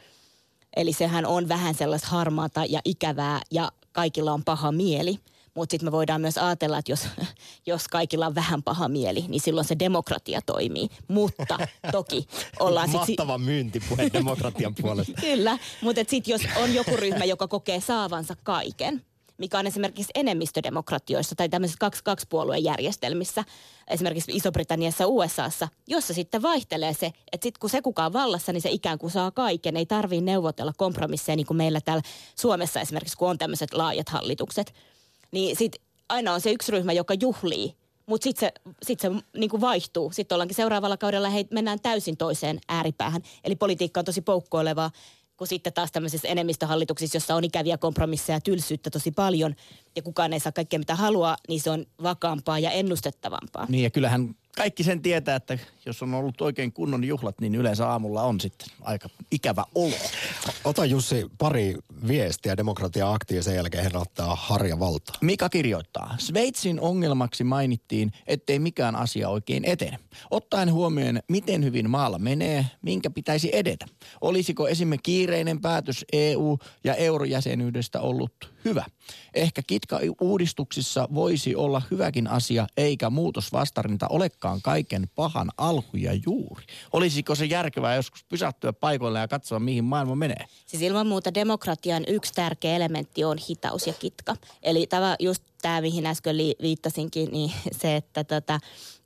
Eli sehän on vähän sellaista harmaata ja ikävää ja kaikilla on paha mieli. Mutta sitten me voidaan myös ajatella, että jos, jos kaikilla on vähän paha mieli, niin silloin se demokratia toimii. Mutta toki ollaan sitten... Mahtava si- myyntipuhe demokratian puolesta. Kyllä, mutta sitten jos on joku ryhmä, joka kokee saavansa kaiken, mikä on esimerkiksi enemmistödemokratioissa tai tämmöisissä kaksi, kaksi järjestelmissä, esimerkiksi Iso-Britanniassa ja USAssa, jossa sitten vaihtelee se, että sitten kun se kukaan vallassa, niin se ikään kuin saa kaiken, ei tarvii neuvotella kompromisseja niin kuin meillä täällä Suomessa esimerkiksi, kun on tämmöiset laajat hallitukset. Niin sitten aina on se yksi ryhmä, joka juhlii mutta sitten se, sit se niin kuin vaihtuu. Sitten ollaankin seuraavalla kaudella, hei, mennään täysin toiseen ääripäähän. Eli politiikka on tosi poukkoilevaa kuin sitten taas tämmöisissä enemmistöhallituksissa, jossa on ikäviä kompromisseja ja tylsyyttä tosi paljon ja kukaan ei saa kaikkea mitä haluaa, niin se on vakaampaa ja ennustettavampaa. Niin ja kyllähän kaikki sen tietää, että jos on ollut oikein kunnon juhlat, niin yleensä aamulla on sitten aika ikävä olo. Ota Jussi pari viestiä demokratia aktiin sen jälkeen hän ottaa harja valtaa. Mika kirjoittaa. Sveitsin ongelmaksi mainittiin, ettei mikään asia oikein etene. Ottaen huomioon, miten hyvin maalla menee, minkä pitäisi edetä. Olisiko esimerkiksi kiireinen päätös EU- ja eurojäsenyydestä ollut hyvä? Ehkä kitka-uudistuksissa voisi olla hyväkin asia, eikä muutosvastarinta olekaan kaiken pahan alku ja juuri. Olisiko se järkevää joskus pysähtyä paikoille ja katsoa, mihin maailma menee? Siis ilman muuta demokratian yksi tärkeä elementti on hitaus ja kitka. Eli tämä, just tämä, mihin äsken viittasinkin, niin se, että tota,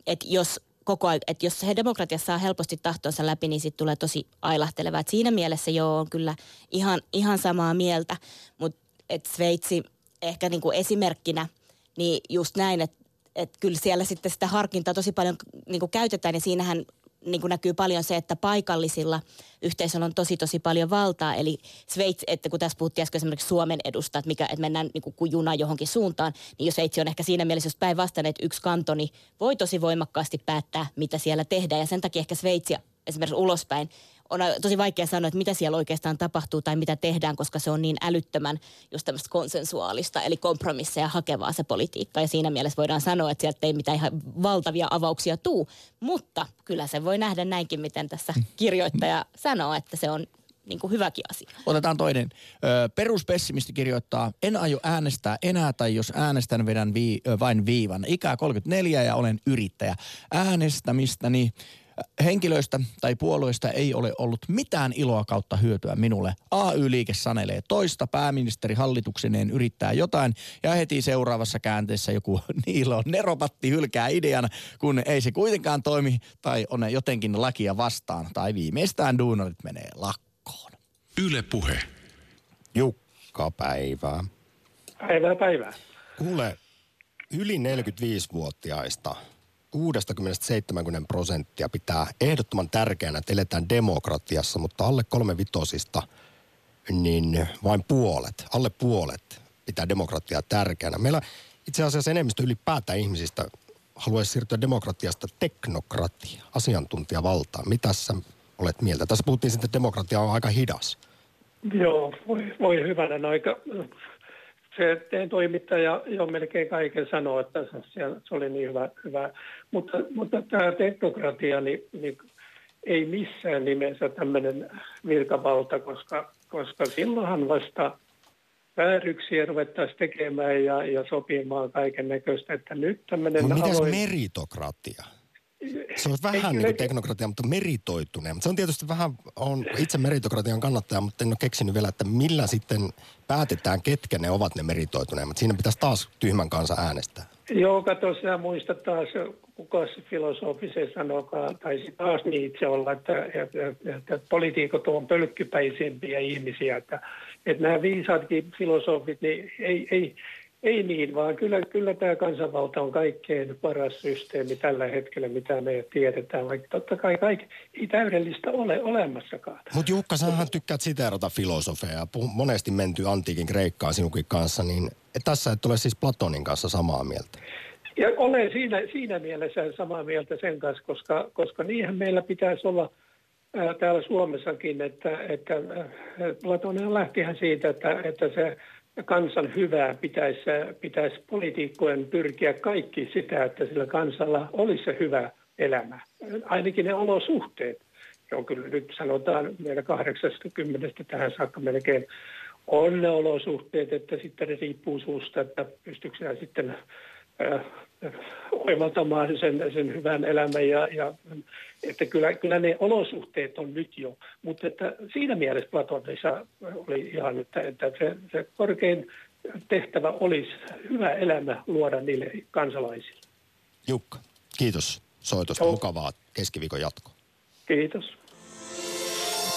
että jos koko ajan, että jos he demokratia saa helposti tahtonsa läpi, niin sitten tulee tosi ailahtelevaa. Et siinä mielessä joo, on kyllä ihan, ihan samaa mieltä, mutta että Sveitsi ehkä niin kuin esimerkkinä, niin just näin, että että kyllä siellä sitten sitä harkintaa tosi paljon niin kuin käytetään ja siinähän niin kuin näkyy paljon se, että paikallisilla yhteisöllä on tosi tosi paljon valtaa. Eli Sveitsi, että kun tässä puhuttiin äsken esimerkiksi Suomen edusta, että, mikä, että mennään niin kuin juna johonkin suuntaan, niin jos Sveitsi on ehkä siinä mielessä jos päinvastainen, että yksi kantoni voi tosi voimakkaasti päättää, mitä siellä tehdään. Ja sen takia ehkä Sveitsi esimerkiksi ulospäin on tosi vaikea sanoa, että mitä siellä oikeastaan tapahtuu tai mitä tehdään, koska se on niin älyttömän just tämmöistä konsensuaalista, eli kompromisseja hakevaa se politiikka. Ja siinä mielessä voidaan sanoa, että sieltä ei mitään ihan valtavia avauksia tuu, mutta kyllä se voi nähdä näinkin, miten tässä kirjoittaja sanoo, että se on niin kuin hyväkin asia. Otetaan toinen. Peruspessimisti kirjoittaa, en aio äänestää enää tai jos äänestän vedän vii, vain viivan. Ikää 34 ja olen yrittäjä. Äänestämistäni henkilöistä tai puolueista ei ole ollut mitään iloa kautta hyötyä minulle. AY-liike sanelee toista, pääministeri hallitukseneen yrittää jotain ja heti seuraavassa käänteessä joku niilo neropatti hylkää idean, kun ei se kuitenkaan toimi tai on jotenkin lakia vastaan tai viimeistään duunarit menee lakkoon. Yle puhe. Jukka päivää. Päivää päivää. Kuule, yli 45-vuotiaista 60-70 prosenttia pitää ehdottoman tärkeänä, että eletään demokratiassa, mutta alle kolme vitosista niin vain puolet, alle puolet pitää demokratiaa tärkeänä. Meillä itse asiassa enemmistö ylipäätään ihmisistä haluaisi siirtyä demokratiasta teknokratia, asiantuntijavaltaan. Mitä sä olet mieltä? Tässä puhuttiin sitten, että demokratia on aika hidas. Joo, voi, voi hyvänen aika. Se toimittaja jo melkein kaiken sanoo, että se, se oli niin hyvä. hyvä. Mutta, mutta tämä teknokratia, niin, niin ei missään nimessä tämmöinen virkavalta, koska, koska silloinhan vasta vääryksiä ruvettaisiin tekemään ja, ja sopimaan kaiken näköistä, että nyt tämmöinen... No mitäs aloin... meritokratia? Se on vähän niin kuin teknokratia, mutta meritoituneen. Se on tietysti vähän, on itse meritokratian kannattaja, mutta en ole keksinyt vielä, että millä sitten päätetään, ketkä ne ovat ne meritoituneemmat. Siinä pitäisi taas tyhmän kanssa äänestää. Joo, kato, sä muistat taas, kuka se filosofi se sanokaan, taisi taas niin itse olla, että, että, että, että poliitikot on pölkkypäisempiä ihmisiä, että, että nämä viisaatkin filosofit, niin ei, ei, ei niin, vaan kyllä, kyllä tämä kansanvalta on kaikkein paras systeemi tällä hetkellä, mitä me tiedetään, vaikka totta kai kaikki ei täydellistä ole olemassakaan. Mutta Jukka, sähän tykkäät siteerata filosofeja, monesti menty antiikin Kreikkaan sinunkin kanssa, niin tässä et ole siis Platonin kanssa samaa mieltä. Ja olen siinä, siinä mielessä samaa mieltä sen kanssa, koska, koska niinhän meillä pitäisi olla ää, täällä Suomessakin, että, että Platonen lähtihän siitä, että, että se kansan hyvää pitäisi, pitäisi poliitikkojen pyrkiä kaikki sitä, että sillä kansalla olisi se hyvä elämä. Ainakin ne olosuhteet. on kyllä nyt sanotaan meillä 80 tähän saakka melkein on ne olosuhteet, että sitten riippuu suusta, että pystyykö sitten äh, oivaltamaan sen, sen hyvän elämän ja, ja että kyllä, kyllä ne olosuhteet on nyt jo, mutta että siinä mielessä Platonissa oli ihan, että, että se, se korkein tehtävä olisi hyvä elämä luoda niille kansalaisille. Jukka, kiitos soitosta. Joo. Mukavaa keskiviikon jatkoa. Kiitos.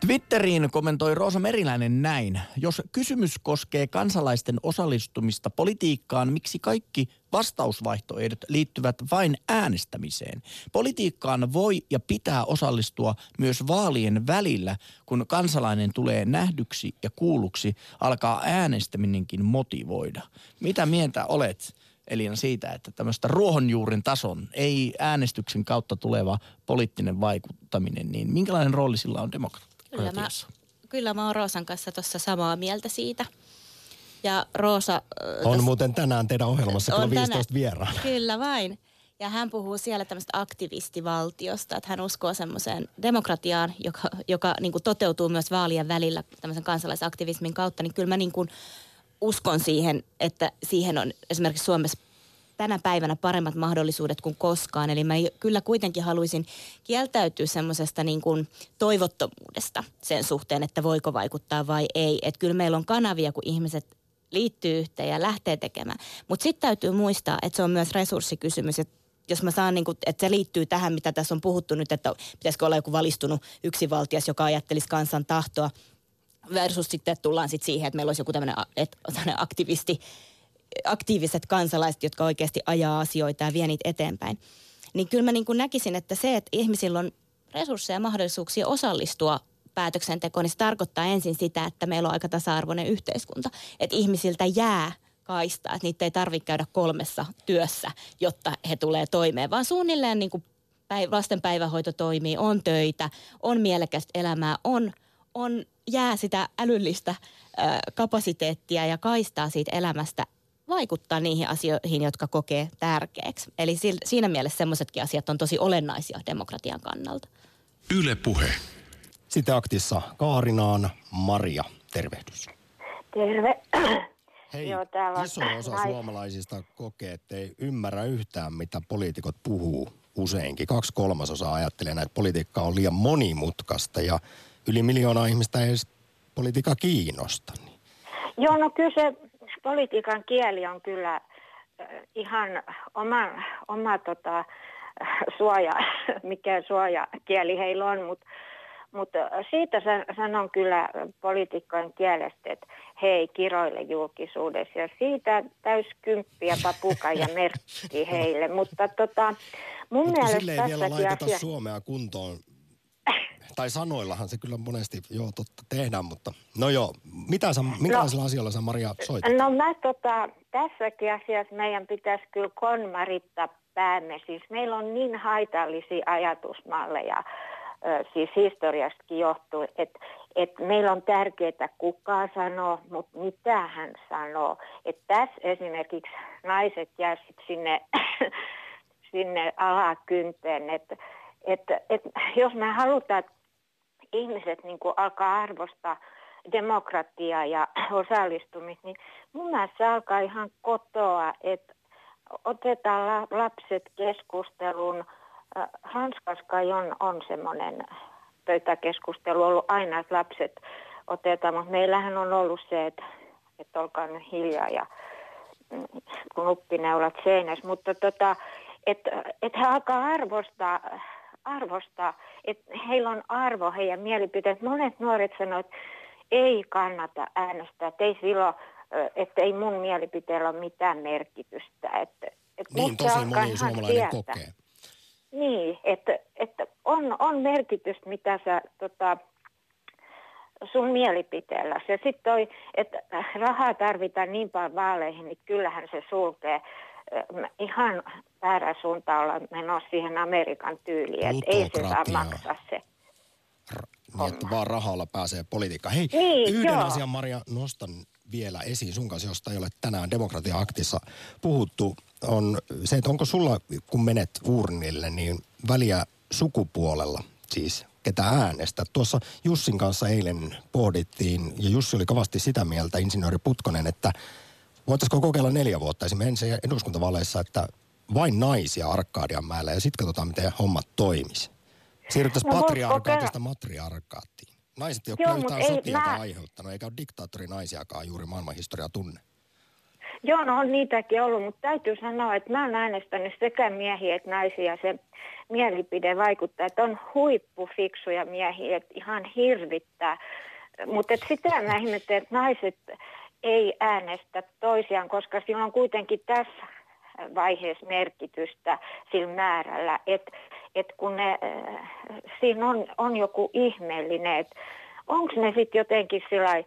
Twitteriin kommentoi Roosa Meriläinen näin. Jos kysymys koskee kansalaisten osallistumista politiikkaan, miksi kaikki vastausvaihtoehdot liittyvät vain äänestämiseen? Politiikkaan voi ja pitää osallistua myös vaalien välillä, kun kansalainen tulee nähdyksi ja kuulluksi, alkaa äänestäminenkin motivoida. Mitä mieltä olet? Elina siitä, että tämmöistä ruohonjuurin tason, ei äänestyksen kautta tuleva poliittinen vaikuttaminen, niin minkälainen rooli sillä on demokratia? Kyllä mä, kyllä mä oon Roosan kanssa tuossa samaa mieltä siitä. Ja Roosa... On tos, muuten tänään teidän ohjelmassa on 15 vieraan. Kyllä vain. Ja hän puhuu siellä tämmöistä aktivistivaltiosta, että hän uskoo semmoiseen demokratiaan, joka, joka niin kuin toteutuu myös vaalien välillä tämmöisen kansalaisaktivismin kautta. Niin kyllä mä niin kuin uskon siihen, että siihen on esimerkiksi Suomessa tänä päivänä paremmat mahdollisuudet kuin koskaan. Eli mä kyllä kuitenkin haluaisin kieltäytyä semmoisesta niin kuin toivottomuudesta sen suhteen, että voiko vaikuttaa vai ei. Että kyllä meillä on kanavia, kun ihmiset liittyy yhteen ja lähtee tekemään. Mutta sitten täytyy muistaa, että se on myös resurssikysymys. Että jos mä saan, niin kuin, että se liittyy tähän, mitä tässä on puhuttu nyt, että pitäisikö olla joku valistunut yksivaltias, joka ajattelisi kansan tahtoa, versus sitten tullaan sitten siihen, että meillä olisi joku tämmöinen aktivisti, aktiiviset kansalaiset, jotka oikeasti ajaa asioita ja vie niitä eteenpäin. Niin kyllä mä niin kuin näkisin, että se, että ihmisillä on resursseja ja mahdollisuuksia osallistua päätöksentekoon, niin se tarkoittaa ensin sitä, että meillä on aika tasa-arvoinen yhteiskunta. Että ihmisiltä jää kaistaa, että niitä ei tarvitse käydä kolmessa työssä, jotta he tulee toimeen, vaan suunnilleen niin kuin lasten päivähoito toimii, on töitä, on mielekästä elämää, on, on jää sitä älyllistä ö, kapasiteettia ja kaistaa siitä elämästä vaikuttaa niihin asioihin, jotka kokee tärkeäksi. Eli siinä mielessä semmoisetkin asiat on tosi olennaisia demokratian kannalta. Yle Puhe. Sitten aktissa Kaarinaan Maria, tervehdys. Terve. Hei, Joo, täällä iso osa nais... suomalaisista kokee, että ei ymmärrä yhtään, mitä poliitikot puhuu useinkin. Kaksi kolmasosaa ajattelee, että politiikka on liian monimutkaista ja yli miljoonaa ihmistä ei edes politiikka kiinnosta. Joo, no kyllä se politiikan kieli on kyllä ihan oma, oma tota, suoja, mikä suojakieli heillä on, mutta mutta siitä sanon kyllä poliitikkojen kielestä, että hei kiroille julkisuudessa ja siitä täyskymppiä papuka ja merkki heille. Mutta tota, mun Mutta mielestä sille ei vielä laiteta asia... Suomea kuntoon. Tai sanoillahan se kyllä monesti joo totta tehdään, mutta no joo, mitä sä, minkälaisilla no, asioilla sä Maria soit? No mä tota, tässäkin asiassa meidän pitäisi kyllä konmarittaa päämme. Siis meillä on niin haitallisia ajatusmalleja siis historiastakin johtuu, että et meillä on tärkeää kuka sanoo, mutta mitä hän sanoo. Että tässä esimerkiksi naiset jää sit sinne, sinne alakynteen, että et, et, jos me halutaan, että ihmiset niin alkaa arvostaa demokratiaa ja osallistumista, niin mun mielestä se alkaa ihan kotoa, että otetaan lapset keskusteluun – Ranskassa kai on, on semmoinen pöytäkeskustelu ollut aina, että lapset otetaan, mutta meillähän on ollut se, että, että olkaa nyt hiljaa ja mm, kun uppineulat seinässä, mutta tota, että et he alkaa arvostaa, arvostaa, että heillä on arvo heidän mielipiteet. Monet nuoret sanoivat, että ei kannata äänestää, että ei silloin, että ei mun mielipiteellä ole mitään merkitystä. Että, että niin, tosi moni suomalainen kokee. Niin, että, että on, on merkitystä, mitä sä tota, sun mielipiteellä. Ja sitten toi, että rahaa tarvitaan niin paljon vaaleihin, niin kyllähän se sulkee ihan väärä suuntaan olla menossa siihen Amerikan tyyliin, että ei se saa maksaa se. Niin, että vaan rahalla pääsee politiikkaan. Hei, niin, yhden joo. asian Maria nostan vielä esiin sun kanssa, josta ei ole tänään Demokratia-aktissa puhuttu, on se, että onko sulla, kun menet urnille, niin väliä sukupuolella, siis ketä äänestä. Tuossa Jussin kanssa eilen pohdittiin, ja Jussi oli kovasti sitä mieltä, insinööri Putkonen, että voitaisiko kokeilla neljä vuotta esimerkiksi eduskuntavaaleissa, että vain naisia Arkadianmäellä, ja sitten katsotaan, miten hommat toimisi. Siirryttäisiin no, patriarkaatista matriarkaattiin. Naiset ei ole Joo, yhtään sotia mä... aiheuttanut, eikä ole diktaattorinaisiakaan juuri maailmanhistoria tunne. Joo, no on niitäkin ollut, mutta täytyy sanoa, että mä oon äänestänyt sekä miehiä että naisia. Se mielipide vaikuttaa, että on huippufiksuja miehiä, että ihan hirvittää. Mutta sitä mä ihmettelen, että naiset ei äänestä toisiaan, koska sillä on kuitenkin tässä vaiheessa merkitystä sillä määrällä, että et kun ne, äh, siinä on, on joku ihmeellinen, että onko ne sitten jotenkin sillä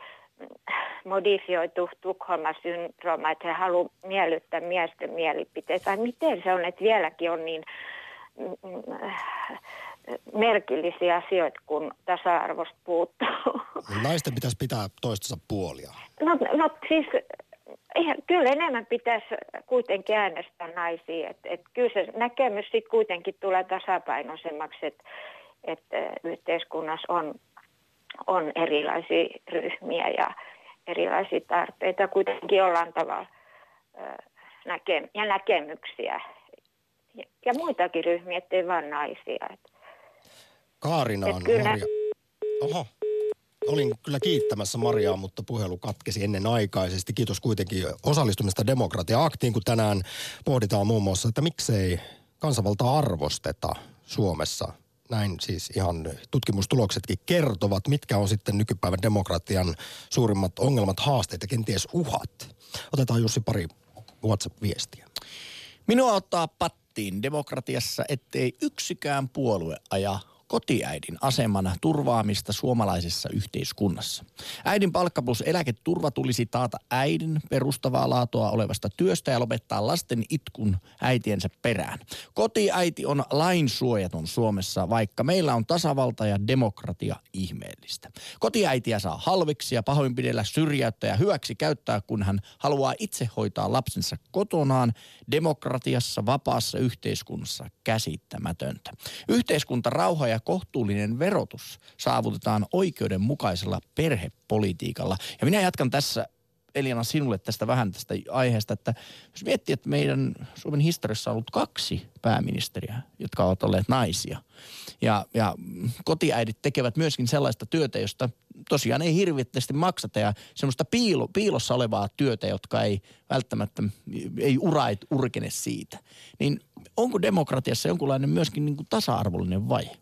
modifioitu Tukholma-syndrooma, että he haluavat miellyttää miesten mielipiteitä. Tai miten se on, että vieläkin on niin mm, merkillisiä asioita, kun tasa-arvosta puuttuu. Naisten pitäisi pitää toistensa puolia. No, no siis kyllä enemmän pitäisi kuitenkin äänestää naisia. Et, et kyllä se näkemys sitten kuitenkin tulee tasapainoisemmaksi, että et yhteiskunnassa on on erilaisia ryhmiä ja erilaisia tarpeita. Kuitenkin ollaan tavalla näke- ja näkemyksiä ja, ja muitakin ryhmiä, ettei vain naisia. Kaarina on kyllä... Maria. Oho. Olin kyllä kiittämässä Mariaa, mutta puhelu katkesi ennen aikaisesti. Kiitos kuitenkin osallistumista demokratia-aktiin, kun tänään pohditaan muun muassa, että miksei kansanvaltaa arvosteta Suomessa näin siis ihan tutkimustuloksetkin kertovat, mitkä on sitten nykypäivän demokratian suurimmat ongelmat, haasteet ja kenties uhat. Otetaan Jussi pari WhatsApp-viestiä. Minua ottaa pattiin demokratiassa, ettei yksikään puolue aja kotiäidin aseman turvaamista suomalaisessa yhteiskunnassa. Äidin palkka plus eläketurva tulisi taata äidin perustavaa laatua olevasta työstä ja lopettaa lasten itkun äitiensä perään. Kotiäiti on lainsuojaton Suomessa, vaikka meillä on tasavalta ja demokratia ihmeellistä. Kotiäitiä saa halveksia, pahoinpidellä, syrjäyttää ja hyväksi käyttää, kun hän haluaa itse hoitaa lapsensa kotonaan demokratiassa, vapaassa yhteiskunnassa käsittämätöntä. Yhteiskunta rauha ja kohtuullinen verotus saavutetaan oikeudenmukaisella perhepolitiikalla. Ja minä jatkan tässä Eliana sinulle tästä vähän tästä aiheesta, että jos miettii, että meidän Suomen historiassa on ollut kaksi pääministeriä, jotka ovat olleet naisia. Ja, ja kotiäidit tekevät myöskin sellaista työtä, josta tosiaan ei hirvittävästi maksata ja semmoista piilo, piilossa olevaa työtä, jotka ei välttämättä, ei ura ei urkene siitä. Niin onko demokratiassa jonkunlainen myöskin niin kuin tasa-arvollinen vaihe?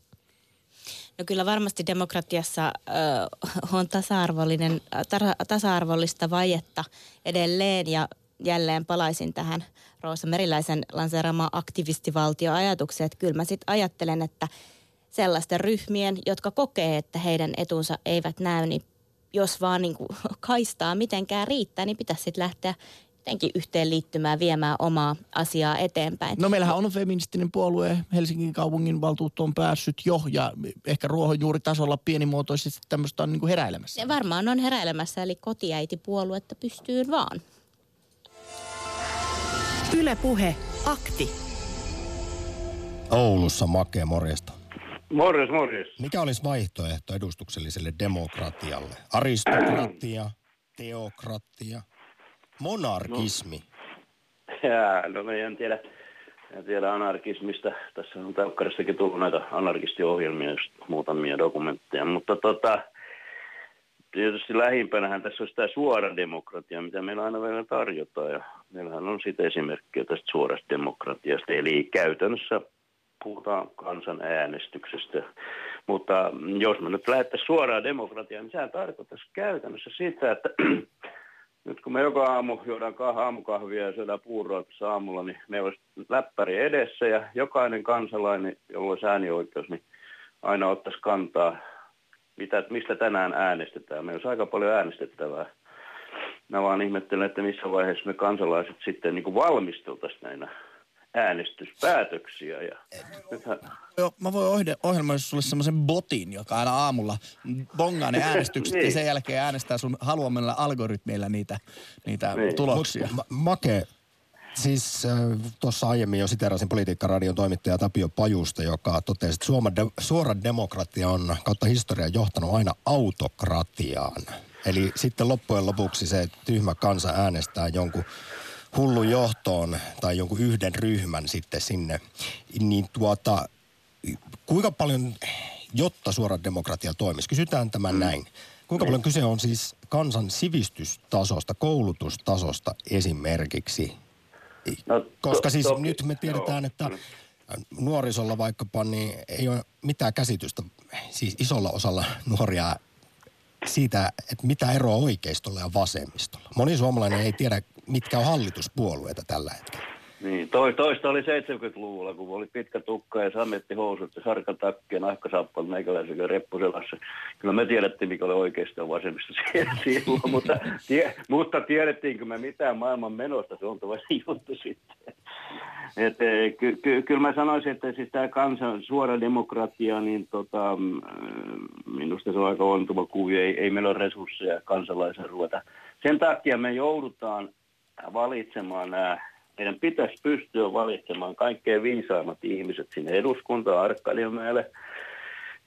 No kyllä varmasti demokratiassa äh, on tasa-arvollinen, ta- tasa-arvollista vajetta edelleen. Ja jälleen palaisin tähän Roosa Meriläisen lanseeraamaan aktivistivaltioajatukseen, että kyllä mä sitten ajattelen, että sellaisten ryhmien, jotka kokee, että heidän etunsa eivät näy, niin jos vaan niin kaistaa mitenkään riittää, niin pitäisi sitten lähteä jotenkin yhteenliittymään viemään omaa asiaa eteenpäin. No meillähän on feministinen puolue, Helsingin kaupungin valtuutto on päässyt jo ja ehkä ruohonjuuritasolla pienimuotoisesti tämmöistä on niin kuin heräilemässä. Ja varmaan on heräilemässä, eli kotiäitipuoluetta pystyy vaan. Ylepuhe akti. Oulussa Make, morjesta. Morjes, morjes. Mikä olisi vaihtoehto edustukselliselle demokratialle? Aristokratia, teokratia, monarkismi? No, jää, no en tiedä, en tiedä anarkismista. Tässä on telkkaristakin tullut näitä anarkistiohjelmia, just muutamia dokumentteja. Mutta tota, tietysti lähimpänähän tässä olisi tämä suora demokratia, mitä meillä aina vielä tarjotaan. Ja meillähän on sitten esimerkkiä tästä suorasta demokratiasta. Eli käytännössä puhutaan kansanäänestyksestä. Mutta jos me nyt lähdettäisiin suoraan demokratiaan, niin sehän tarkoittaisi käytännössä sitä, että nyt kun me joka aamu juodaan kah- aamukahvia ja syödään puuroa tässä aamulla, niin meillä olisi läppäri edessä ja jokainen kansalainen, jolla olisi äänioikeus, niin aina ottaisi kantaa, mitä, mistä tänään äänestetään. Meillä olisi aika paljon äänestettävää. Mä vaan ihmettelen, että missä vaiheessa me kansalaiset sitten niin valmisteltaisiin näinä äänestyspäätöksiä. Ja. Joo, mä voin ohjelmoida sulle semmoisen botin, joka aina aamulla bongaa ne äänestykset niin. ja sen jälkeen äänestää sun haluamilla algoritmeilla niitä, niitä niin. tuloksia. Mut, Make, Siis äh, tuossa aiemmin jo siterasin politiikkaradion toimittaja Tapio Pajusta, joka totesi, että Suomen de- suora demokratia on kautta historian johtanut aina autokratiaan. Eli sitten loppujen lopuksi se tyhmä kansa äänestää jonkun hullun johtoon tai jonkun yhden ryhmän sitten sinne, niin tuota, kuinka paljon, jotta suora demokratia toimisi, kysytään tämän mm. näin. Kuinka paljon kyse on siis kansan sivistystasosta, koulutustasosta esimerkiksi? No, Koska to, siis to, nyt me tiedetään, joo. että nuorisolla vaikkapa niin ei ole mitään käsitystä, siis isolla osalla nuoria siitä, että mitä eroa oikeistolla ja vasemmistolla. Moni suomalainen ei tiedä, mitkä on hallituspuolueita tällä hetkellä. Niin, toi, toista oli 70-luvulla, kun oli pitkä tukka ja sametti housut ja sarkatakki ja nahkasappal meikäläisen reppuselassa. Kyllä me tiedettiin, mikä oli oikeasta ja vasemmista silloin, mutta, tie, mutta tiedettiinkö me mitään maailman menosta, se on toinen juttu sitten. Et, e, ky, ky, kyllä mä sanoisin, että siis tämä kansan suora demokratia, niin tota, mm, minusta se on aika ontuva kuvio. Ei, ei meillä ole resursseja kansalaisen ruveta. Sen takia me joudutaan valitsemaan nämä, meidän pitäisi pystyä valitsemaan kaikkein viisaimmat ihmiset sinne eduskuntaan, Arkkaliamäelle.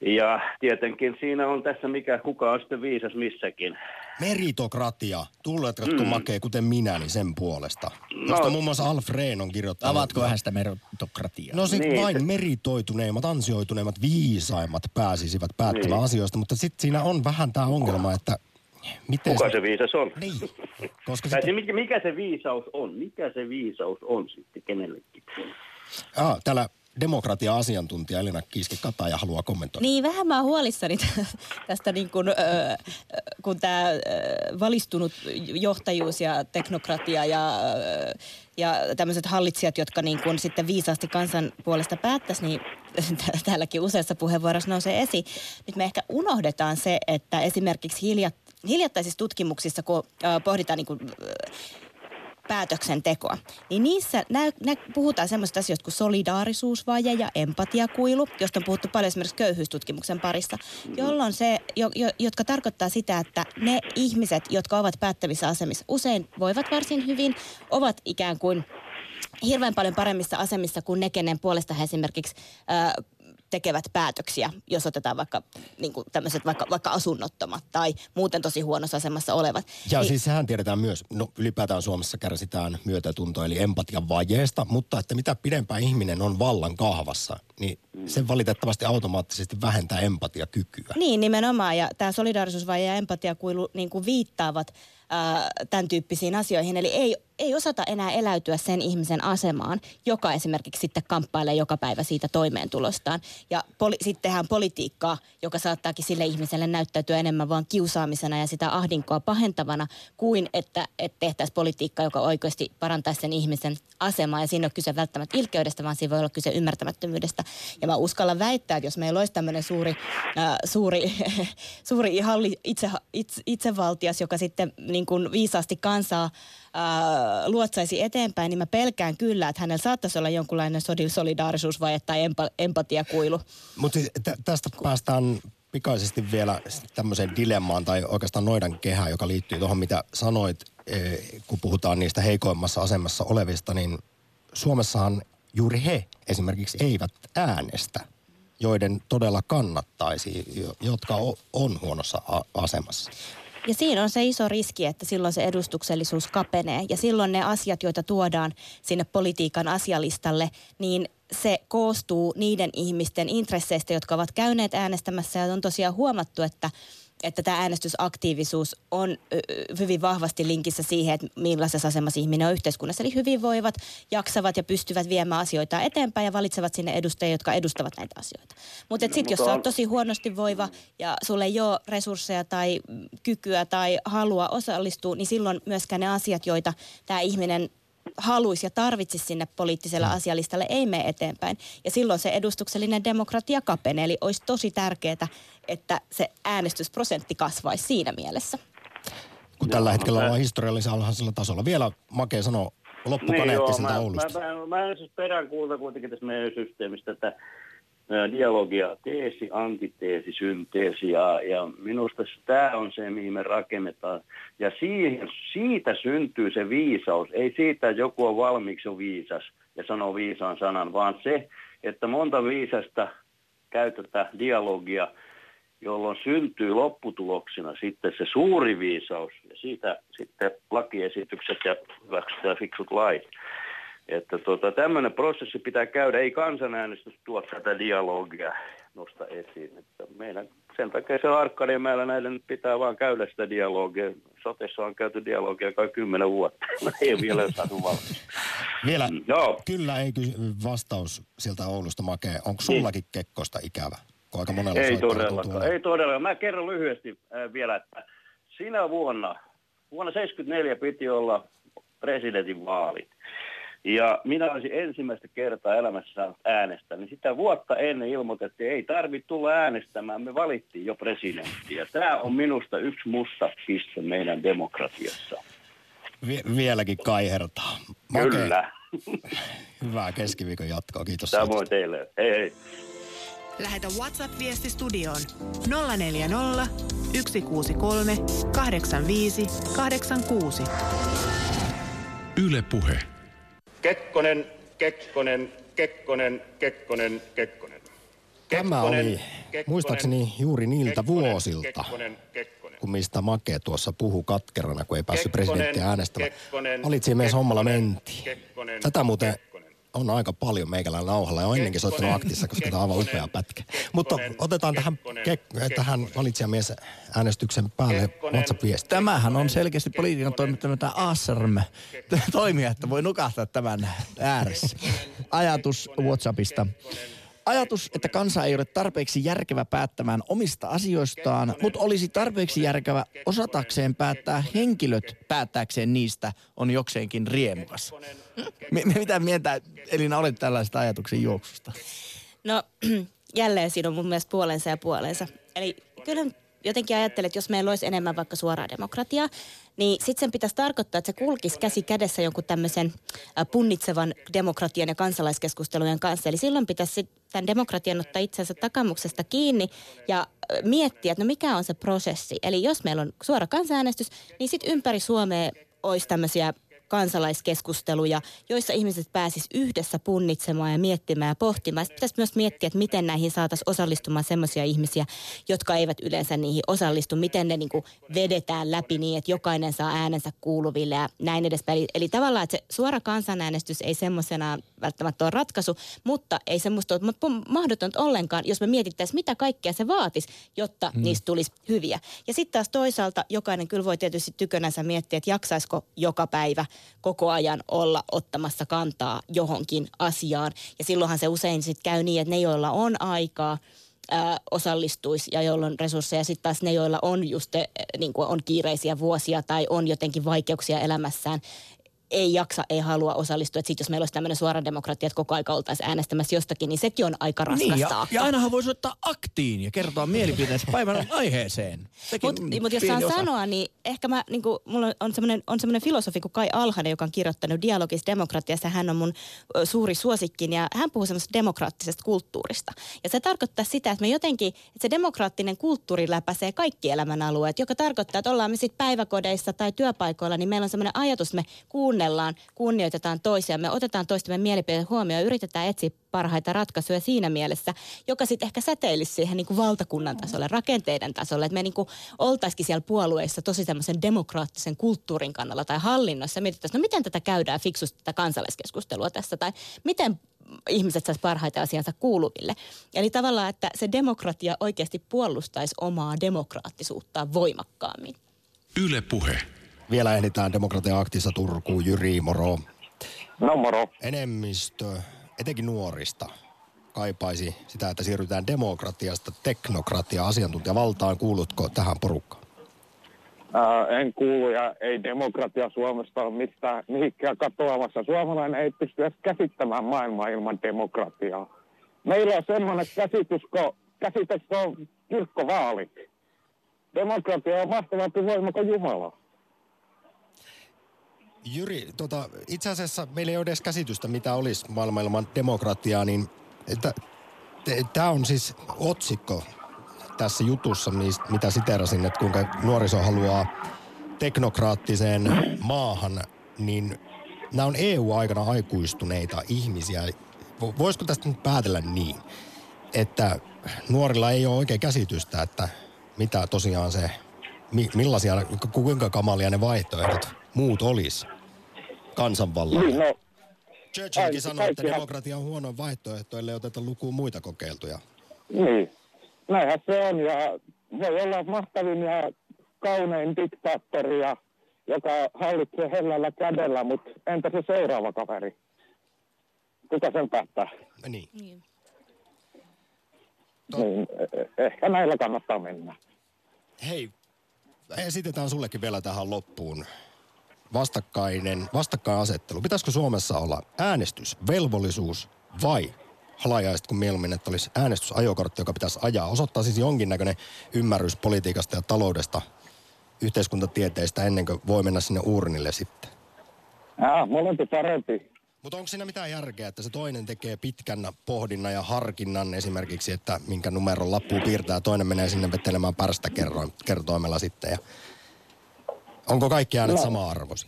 Ja tietenkin siinä on tässä, mikä kuka on sitten viisas missäkin. Meritokratia. Tuletko mm. makee kuten minä, niin sen puolesta. No, Josta muun muassa Alf Rehn on kirjoittanut. Avatko vähän sitä meritokratiaa? No sitten niin, vain meritoituneimmat, ansioituneimmat, viisaimmat pääsisivät päättämään niin. asioista. Mutta sitten siinä on vähän tämä ongelma, että Miten Kuka se, se viisas on? Niin. Koska sitä... se, mikä, mikä se viisaus on? Mikä se viisaus on sitten kenellekin? Ah, täällä demokratia-asiantuntija Elina Kiiski-Kataja haluaa kommentoida. Niin, vähän mä oon huolissani tästä niin kun, äh, kun tämä äh, valistunut johtajuus ja teknokratia ja, äh, ja tämmöiset hallitsijat, jotka niin kun sitten viisaasti kansan puolesta päättäisi, niin täälläkin useassa puheenvuorossa nousee esiin. Nyt me ehkä unohdetaan se, että esimerkiksi hiljat, hiljattaisissa tutkimuksissa, kun pohditaan niin äh, päätöksentekoa. Niin niissä nä, nä, puhutaan semmoista asioista kuin solidaarisuusvaje ja empatiakuilu, josta on puhuttu paljon esimerkiksi köyhyystutkimuksen parissa, jolloin se, jo, jo, jotka tarkoittaa sitä, että ne ihmiset, jotka ovat päättävissä asemissa, usein voivat varsin hyvin, ovat ikään kuin hirveän paljon paremmissa asemissa kuin ne, kenen puolesta he esimerkiksi äh, tekevät päätöksiä, jos otetaan vaikka niin kuin tämmöiset vaikka, vaikka asunnottomat tai muuten tosi huonossa asemassa olevat. Ja niin, siis sehän tiedetään myös, no ylipäätään Suomessa kärsitään myötätuntoa eli empatian vajeesta, mutta että mitä pidempään ihminen on vallan kahvassa, niin se valitettavasti automaattisesti vähentää empatiakykyä. Niin, nimenomaan. Ja tämä solidaarisuusvaje ja empatiakuilu niin kuin viittaavat tämän tyyppisiin asioihin. Eli ei, ei osata enää eläytyä sen ihmisen asemaan, joka esimerkiksi sitten kamppailee joka päivä siitä toimeentulostaan. Ja poli- sitten tehdään politiikkaa, joka saattaakin sille ihmiselle näyttäytyä enemmän vaan kiusaamisena ja sitä ahdinkoa pahentavana, kuin että, että tehtäisiin politiikkaa, joka oikeasti parantaisi sen ihmisen asemaa. Ja siinä on kyse välttämättä ilkeydestä, vaan siinä voi olla kyse ymmärtämättömyydestä. Ja mä uskallan väittää, että jos meillä olisi tämmöinen suuri, äh, suuri, suuri halli, itse, itse, itsevaltias, joka sitten niin kuin viisaasti kansaa äh, luotsaisi eteenpäin, niin mä pelkään kyllä, että hänellä saattaisi olla jonkunlainen solidaarisuusvaje tai empa, empatiakuilu. Mutta siis tästä päästään pikaisesti vielä tämmöiseen dilemmaan tai oikeastaan noidan kehään, joka liittyy tuohon, mitä sanoit, eh, kun puhutaan niistä heikoimmassa asemassa olevista, niin Suomessahan juuri he esimerkiksi eivät äänestä, joiden todella kannattaisi, jotka on huonossa asemassa. Ja siinä on se iso riski, että silloin se edustuksellisuus kapenee. Ja silloin ne asiat, joita tuodaan sinne politiikan asialistalle, niin se koostuu niiden ihmisten intresseistä, jotka ovat käyneet äänestämässä. Ja on tosiaan huomattu, että että tämä äänestysaktiivisuus on hyvin vahvasti linkissä siihen, että millaisessa asemassa ihminen on yhteiskunnassa. Eli hyvinvoivat, jaksavat ja pystyvät viemään asioita eteenpäin ja valitsevat sinne edustajia, jotka edustavat näitä asioita. Mutta no, sitten jos sä oot tosi huonosti voiva ja sulle ei ole resursseja tai kykyä tai halua osallistua, niin silloin myöskään ne asiat, joita tämä ihminen haluaisi ja tarvitsisi sinne poliittiselle mm. asialistalle, ei mene eteenpäin. Ja silloin se edustuksellinen demokratia kapenee. Eli olisi tosi tärkeää, että se äänestysprosentti kasvaisi siinä mielessä. Kun tällä no, hetkellä ollaan historiallisen alhaisella tasolla. Vielä Make sanoo loppukaneetti niin, Oulusta. Mä, mä, mä, mä siis peräänkuulta kuitenkin tässä meidän systeemistä, että dialogia, teesi, antiteesi, synteesi ja, ja minusta tämä on se, mihin me rakennetaan. Ja siihen, siitä syntyy se viisaus, ei siitä, että joku on valmiiksi viisas ja sanoo viisaan sanan, vaan se, että monta viisasta käytetään dialogia, jolloin syntyy lopputuloksena sitten se suuri viisaus ja siitä sitten lakiesitykset ja hyväksytään fiksut lait. Että tota, tämmöinen prosessi pitää käydä, ei kansanäänestys tuo tätä dialogia nosta esiin. Että meidän, sen takia se Arkadianmäellä näille pitää vaan käydä sitä dialogia. Sotessa on käyty dialogia kai kymmenen vuotta. ei vielä saatu valmis. Vielä, Joo. kyllä ei vastaus sieltä Oulusta Make. Onko sullakin niin. Kekkosta ikävä? Kun aika monella ei todellakaan, ei todellakaan. Mä kerron lyhyesti äh, vielä, että sinä vuonna, vuonna 74 piti olla presidentin vaalit. Ja minä olisin ensimmäistä kertaa elämässä saanut äänestää, niin sitä vuotta ennen ilmoitettiin, että ei tarvitse tulla äänestämään, me valittiin jo presidenttiä. Tämä on minusta yksi musta piste meidän demokratiassa. Vi- vieläkin kaihertaa. Kyllä. Hyvää keskiviikon jatkoa, kiitos. Samoin teille. Hei hei. Lähetä WhatsApp-viesti studioon 040 163 85 86. Yle Puhe. Kekkonen, Kekkonen, Kekkonen, Kekkonen, Kekkonen. Tämä oli muistaakseni juuri niiltä vuosilta, Kekkonen, Kekkonen. kun mistä Make tuossa puhu katkerana, kun ei päässyt presidenttiä äänestämään. Valitsi myös hommalla mentiin. Tätä muuten on aika paljon meikäläinen nauhalla ja on ennenkin soittanut aktissa, koska tämä on aivan upea pätkä. Mutta otetaan tähän, kek- tähän valitsijamies äänestyksen päälle WhatsApp-viesti. Tämähän on selkeästi politiikan toimittanut tämä ASRM toimia, että voi nukahtaa tämän ääressä. Ajatus WhatsAppista. Ajatus, että kansa ei ole tarpeeksi järkevä päättämään omista asioistaan, mutta olisi tarpeeksi järkevä osatakseen päättää henkilöt päättääkseen niistä, on jokseenkin riemukas. Mitä mieltä Elina olet tällaista ajatuksen juoksusta? No jälleen siinä on mun mielestä puolensa ja puolensa. Eli kyllä jotenkin ajattelen, että jos meillä olisi enemmän vaikka suoraa demokratiaa, niin sitten sen pitäisi tarkoittaa, että se kulkisi käsi kädessä jonkun tämmöisen punnitsevan demokratian ja kansalaiskeskustelujen kanssa. Eli silloin pitäisi tämän demokratian ottaa itsensä takamuksesta kiinni ja miettiä, että no mikä on se prosessi. Eli jos meillä on suora kansanäänestys, niin sitten ympäri Suomea olisi tämmöisiä kansalaiskeskusteluja, joissa ihmiset pääsis yhdessä punnitsemaan ja miettimään ja pohtimaan. Sitten pitäisi myös miettiä, että miten näihin saataisiin osallistumaan sellaisia ihmisiä, jotka eivät yleensä niihin osallistu, miten ne niin kuin vedetään läpi niin, että jokainen saa äänensä kuuluville ja näin edespäin. Eli, eli tavallaan, että se suora kansanäänestys ei semmoisena välttämättä ole ratkaisu, mutta ei semmoista ole mahdotonta ollenkaan, jos me mietittäisiin, mitä kaikkea se vaatisi, jotta mm. niistä tulisi hyviä. Ja sitten taas toisaalta jokainen kyllä voi tietysti tykönänsä miettiä, että jaksaisiko joka päivä koko ajan olla ottamassa kantaa johonkin asiaan. Ja silloinhan se usein sitten käy niin, että ne, joilla on aikaa, osallistuisi ja joilla on resursseja. Sitten taas ne, joilla on just niin kuin on kiireisiä vuosia tai on jotenkin vaikeuksia elämässään, ei jaksa, ei halua osallistua. Että sitten jos meillä olisi tämmöinen suora demokratia, että koko aika oltaisiin äänestämässä jostakin, niin sekin on aika raskas niin, ja, ja ainahan voisi ottaa aktiin ja kertoa mielipiteensä päivän aiheeseen. Mutta mut jos saan osa. sanoa, niin ehkä mä, niin kuin, mulla on semmoinen, on semmoinen filosofi kuin Kai Alhanen, joka on kirjoittanut Dialogis demokratiassa. Hän on mun suuri suosikkin ja hän puhuu semmoisesta demokraattisesta kulttuurista. Ja se tarkoittaa sitä, että me jotenkin, että se demokraattinen kulttuuri läpäisee kaikki elämänalueet, joka tarkoittaa, että ollaan me sitten päiväkodeissa tai työpaikoilla, niin meillä on semmoinen ajatus, että me kuunnellaan kuunnellaan, kunnioitetaan toisiamme, otetaan toistemme mielipiteet huomioon ja yritetään etsiä parhaita ratkaisuja siinä mielessä, joka sitten ehkä säteilisi siihen niin kuin valtakunnan tasolle, rakenteiden tasolle. Että me niin oltaisikin siellä puolueissa tosi semmoisen demokraattisen kulttuurin kannalla tai hallinnossa. Mietittäisiin, no miten tätä käydään fiksusti tätä kansalaiskeskustelua tässä tai miten ihmiset saisi parhaita asiansa kuuluville. Eli tavallaan, että se demokratia oikeasti puolustaisi omaa demokraattisuuttaan voimakkaammin. Yle puhe. Vielä ehditään demokratia aktissa Turkuun. Jyri, moro. No moro. Enemmistö, etenkin nuorista, kaipaisi sitä, että siirrytään demokratiasta teknokratia asiantuntijavaltaan. Kuulutko tähän porukkaan? Ää, en kuulu ja ei demokratia Suomesta ole mistään mihinkään katoamassa. Suomalainen ei pysty edes käsittämään maailmaa ilman demokratiaa. Meillä on semmoinen käsitys, kun käsitys on kirkkovaalit. Demokratia on mahtavampi voima kuin Jumala. Jyri, tota, itse asiassa meillä ei ole edes käsitystä, mitä olisi maailman ilman demokratiaa, niin tämä on siis otsikko tässä jutussa, mitä siterasin, että kuinka nuoriso haluaa teknokraattiseen maahan, niin nämä on EU-aikana aikuistuneita ihmisiä. Voisiko tästä nyt päätellä niin, että nuorilla ei ole oikein käsitystä, että mitä tosiaan se, millaisia, kuinka kamalia ne vaihtoehdot muut olisi kansanvallalla. Niin, no, Churchillkin sanoi, että demokratia on huono vaihtoehto, ellei oteta lukuun muita kokeiltuja. Niin, näinhän se on ja voi olla mahtavin ja kaunein diktaattori, joka hallitsee hellällä kädellä, mutta entä se seuraava kaveri? Kuka sen päättää? Niin. niin. niin e-, ehkä näillä kannattaa mennä. Hei, esitetään sullekin vielä tähän loppuun vastakkainen, vastakkainasettelu. Pitäisikö Suomessa olla äänestysvelvollisuus vai halajaiset kuin mieluummin, että olisi äänestysajokortti, joka pitäisi ajaa. Osoittaa siis jonkinnäköinen ymmärrys politiikasta ja taloudesta, yhteiskuntatieteistä ennen kuin voi mennä sinne urnille sitten. Jaa, molempi parempi. Mutta onko siinä mitään järkeä, että se toinen tekee pitkän pohdinnan ja harkinnan esimerkiksi, että minkä numeron lappu piirtää, toinen menee sinne vetelemään pärstä kertoimella sitten ja Onko kaikki äänet no. sama arvosi?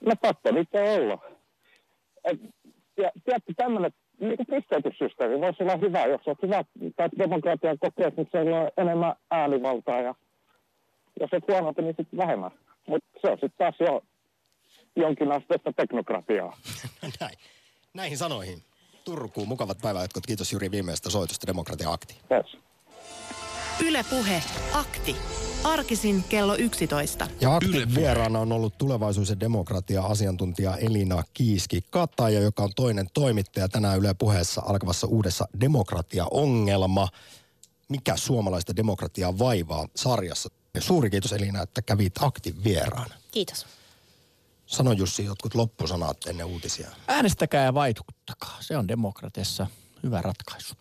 No pakko niitä olla. Et, ja tiedätkö, tämmöinen niin pisteytyssysteemi voisi olla hyvä, jos olet hyvä tai demokratian kokeet, niin se on enemmän äänivaltaa ja jos et huonompi, niin sitten vähemmän. Mutta se on sitten taas jo jonkinasteista teknokratiaa. Näin. Näihin sanoihin. Turkuun mukavat päiväjatkot. Kiitos Juri viimeistä soitosta Demokratia Akti. Yes. Yle Puhe. Akti. Arkisin kello 11. Ja aktin vieraana on ollut tulevaisuus- ja demokratia-asiantuntija Elina Kiiski-Kataja, joka on toinen toimittaja tänään Yle Puheessa alkavassa uudessa demokratia-ongelma. Mikä suomalaista demokratiaa vaivaa sarjassa? Ja suuri kiitos Elina, että kävit aktin vieraana. Kiitos. Sano Jussi jotkut loppusanat ennen uutisia. Äänestäkää ja vaikuttakaa. Se on demokratiassa hyvä ratkaisu.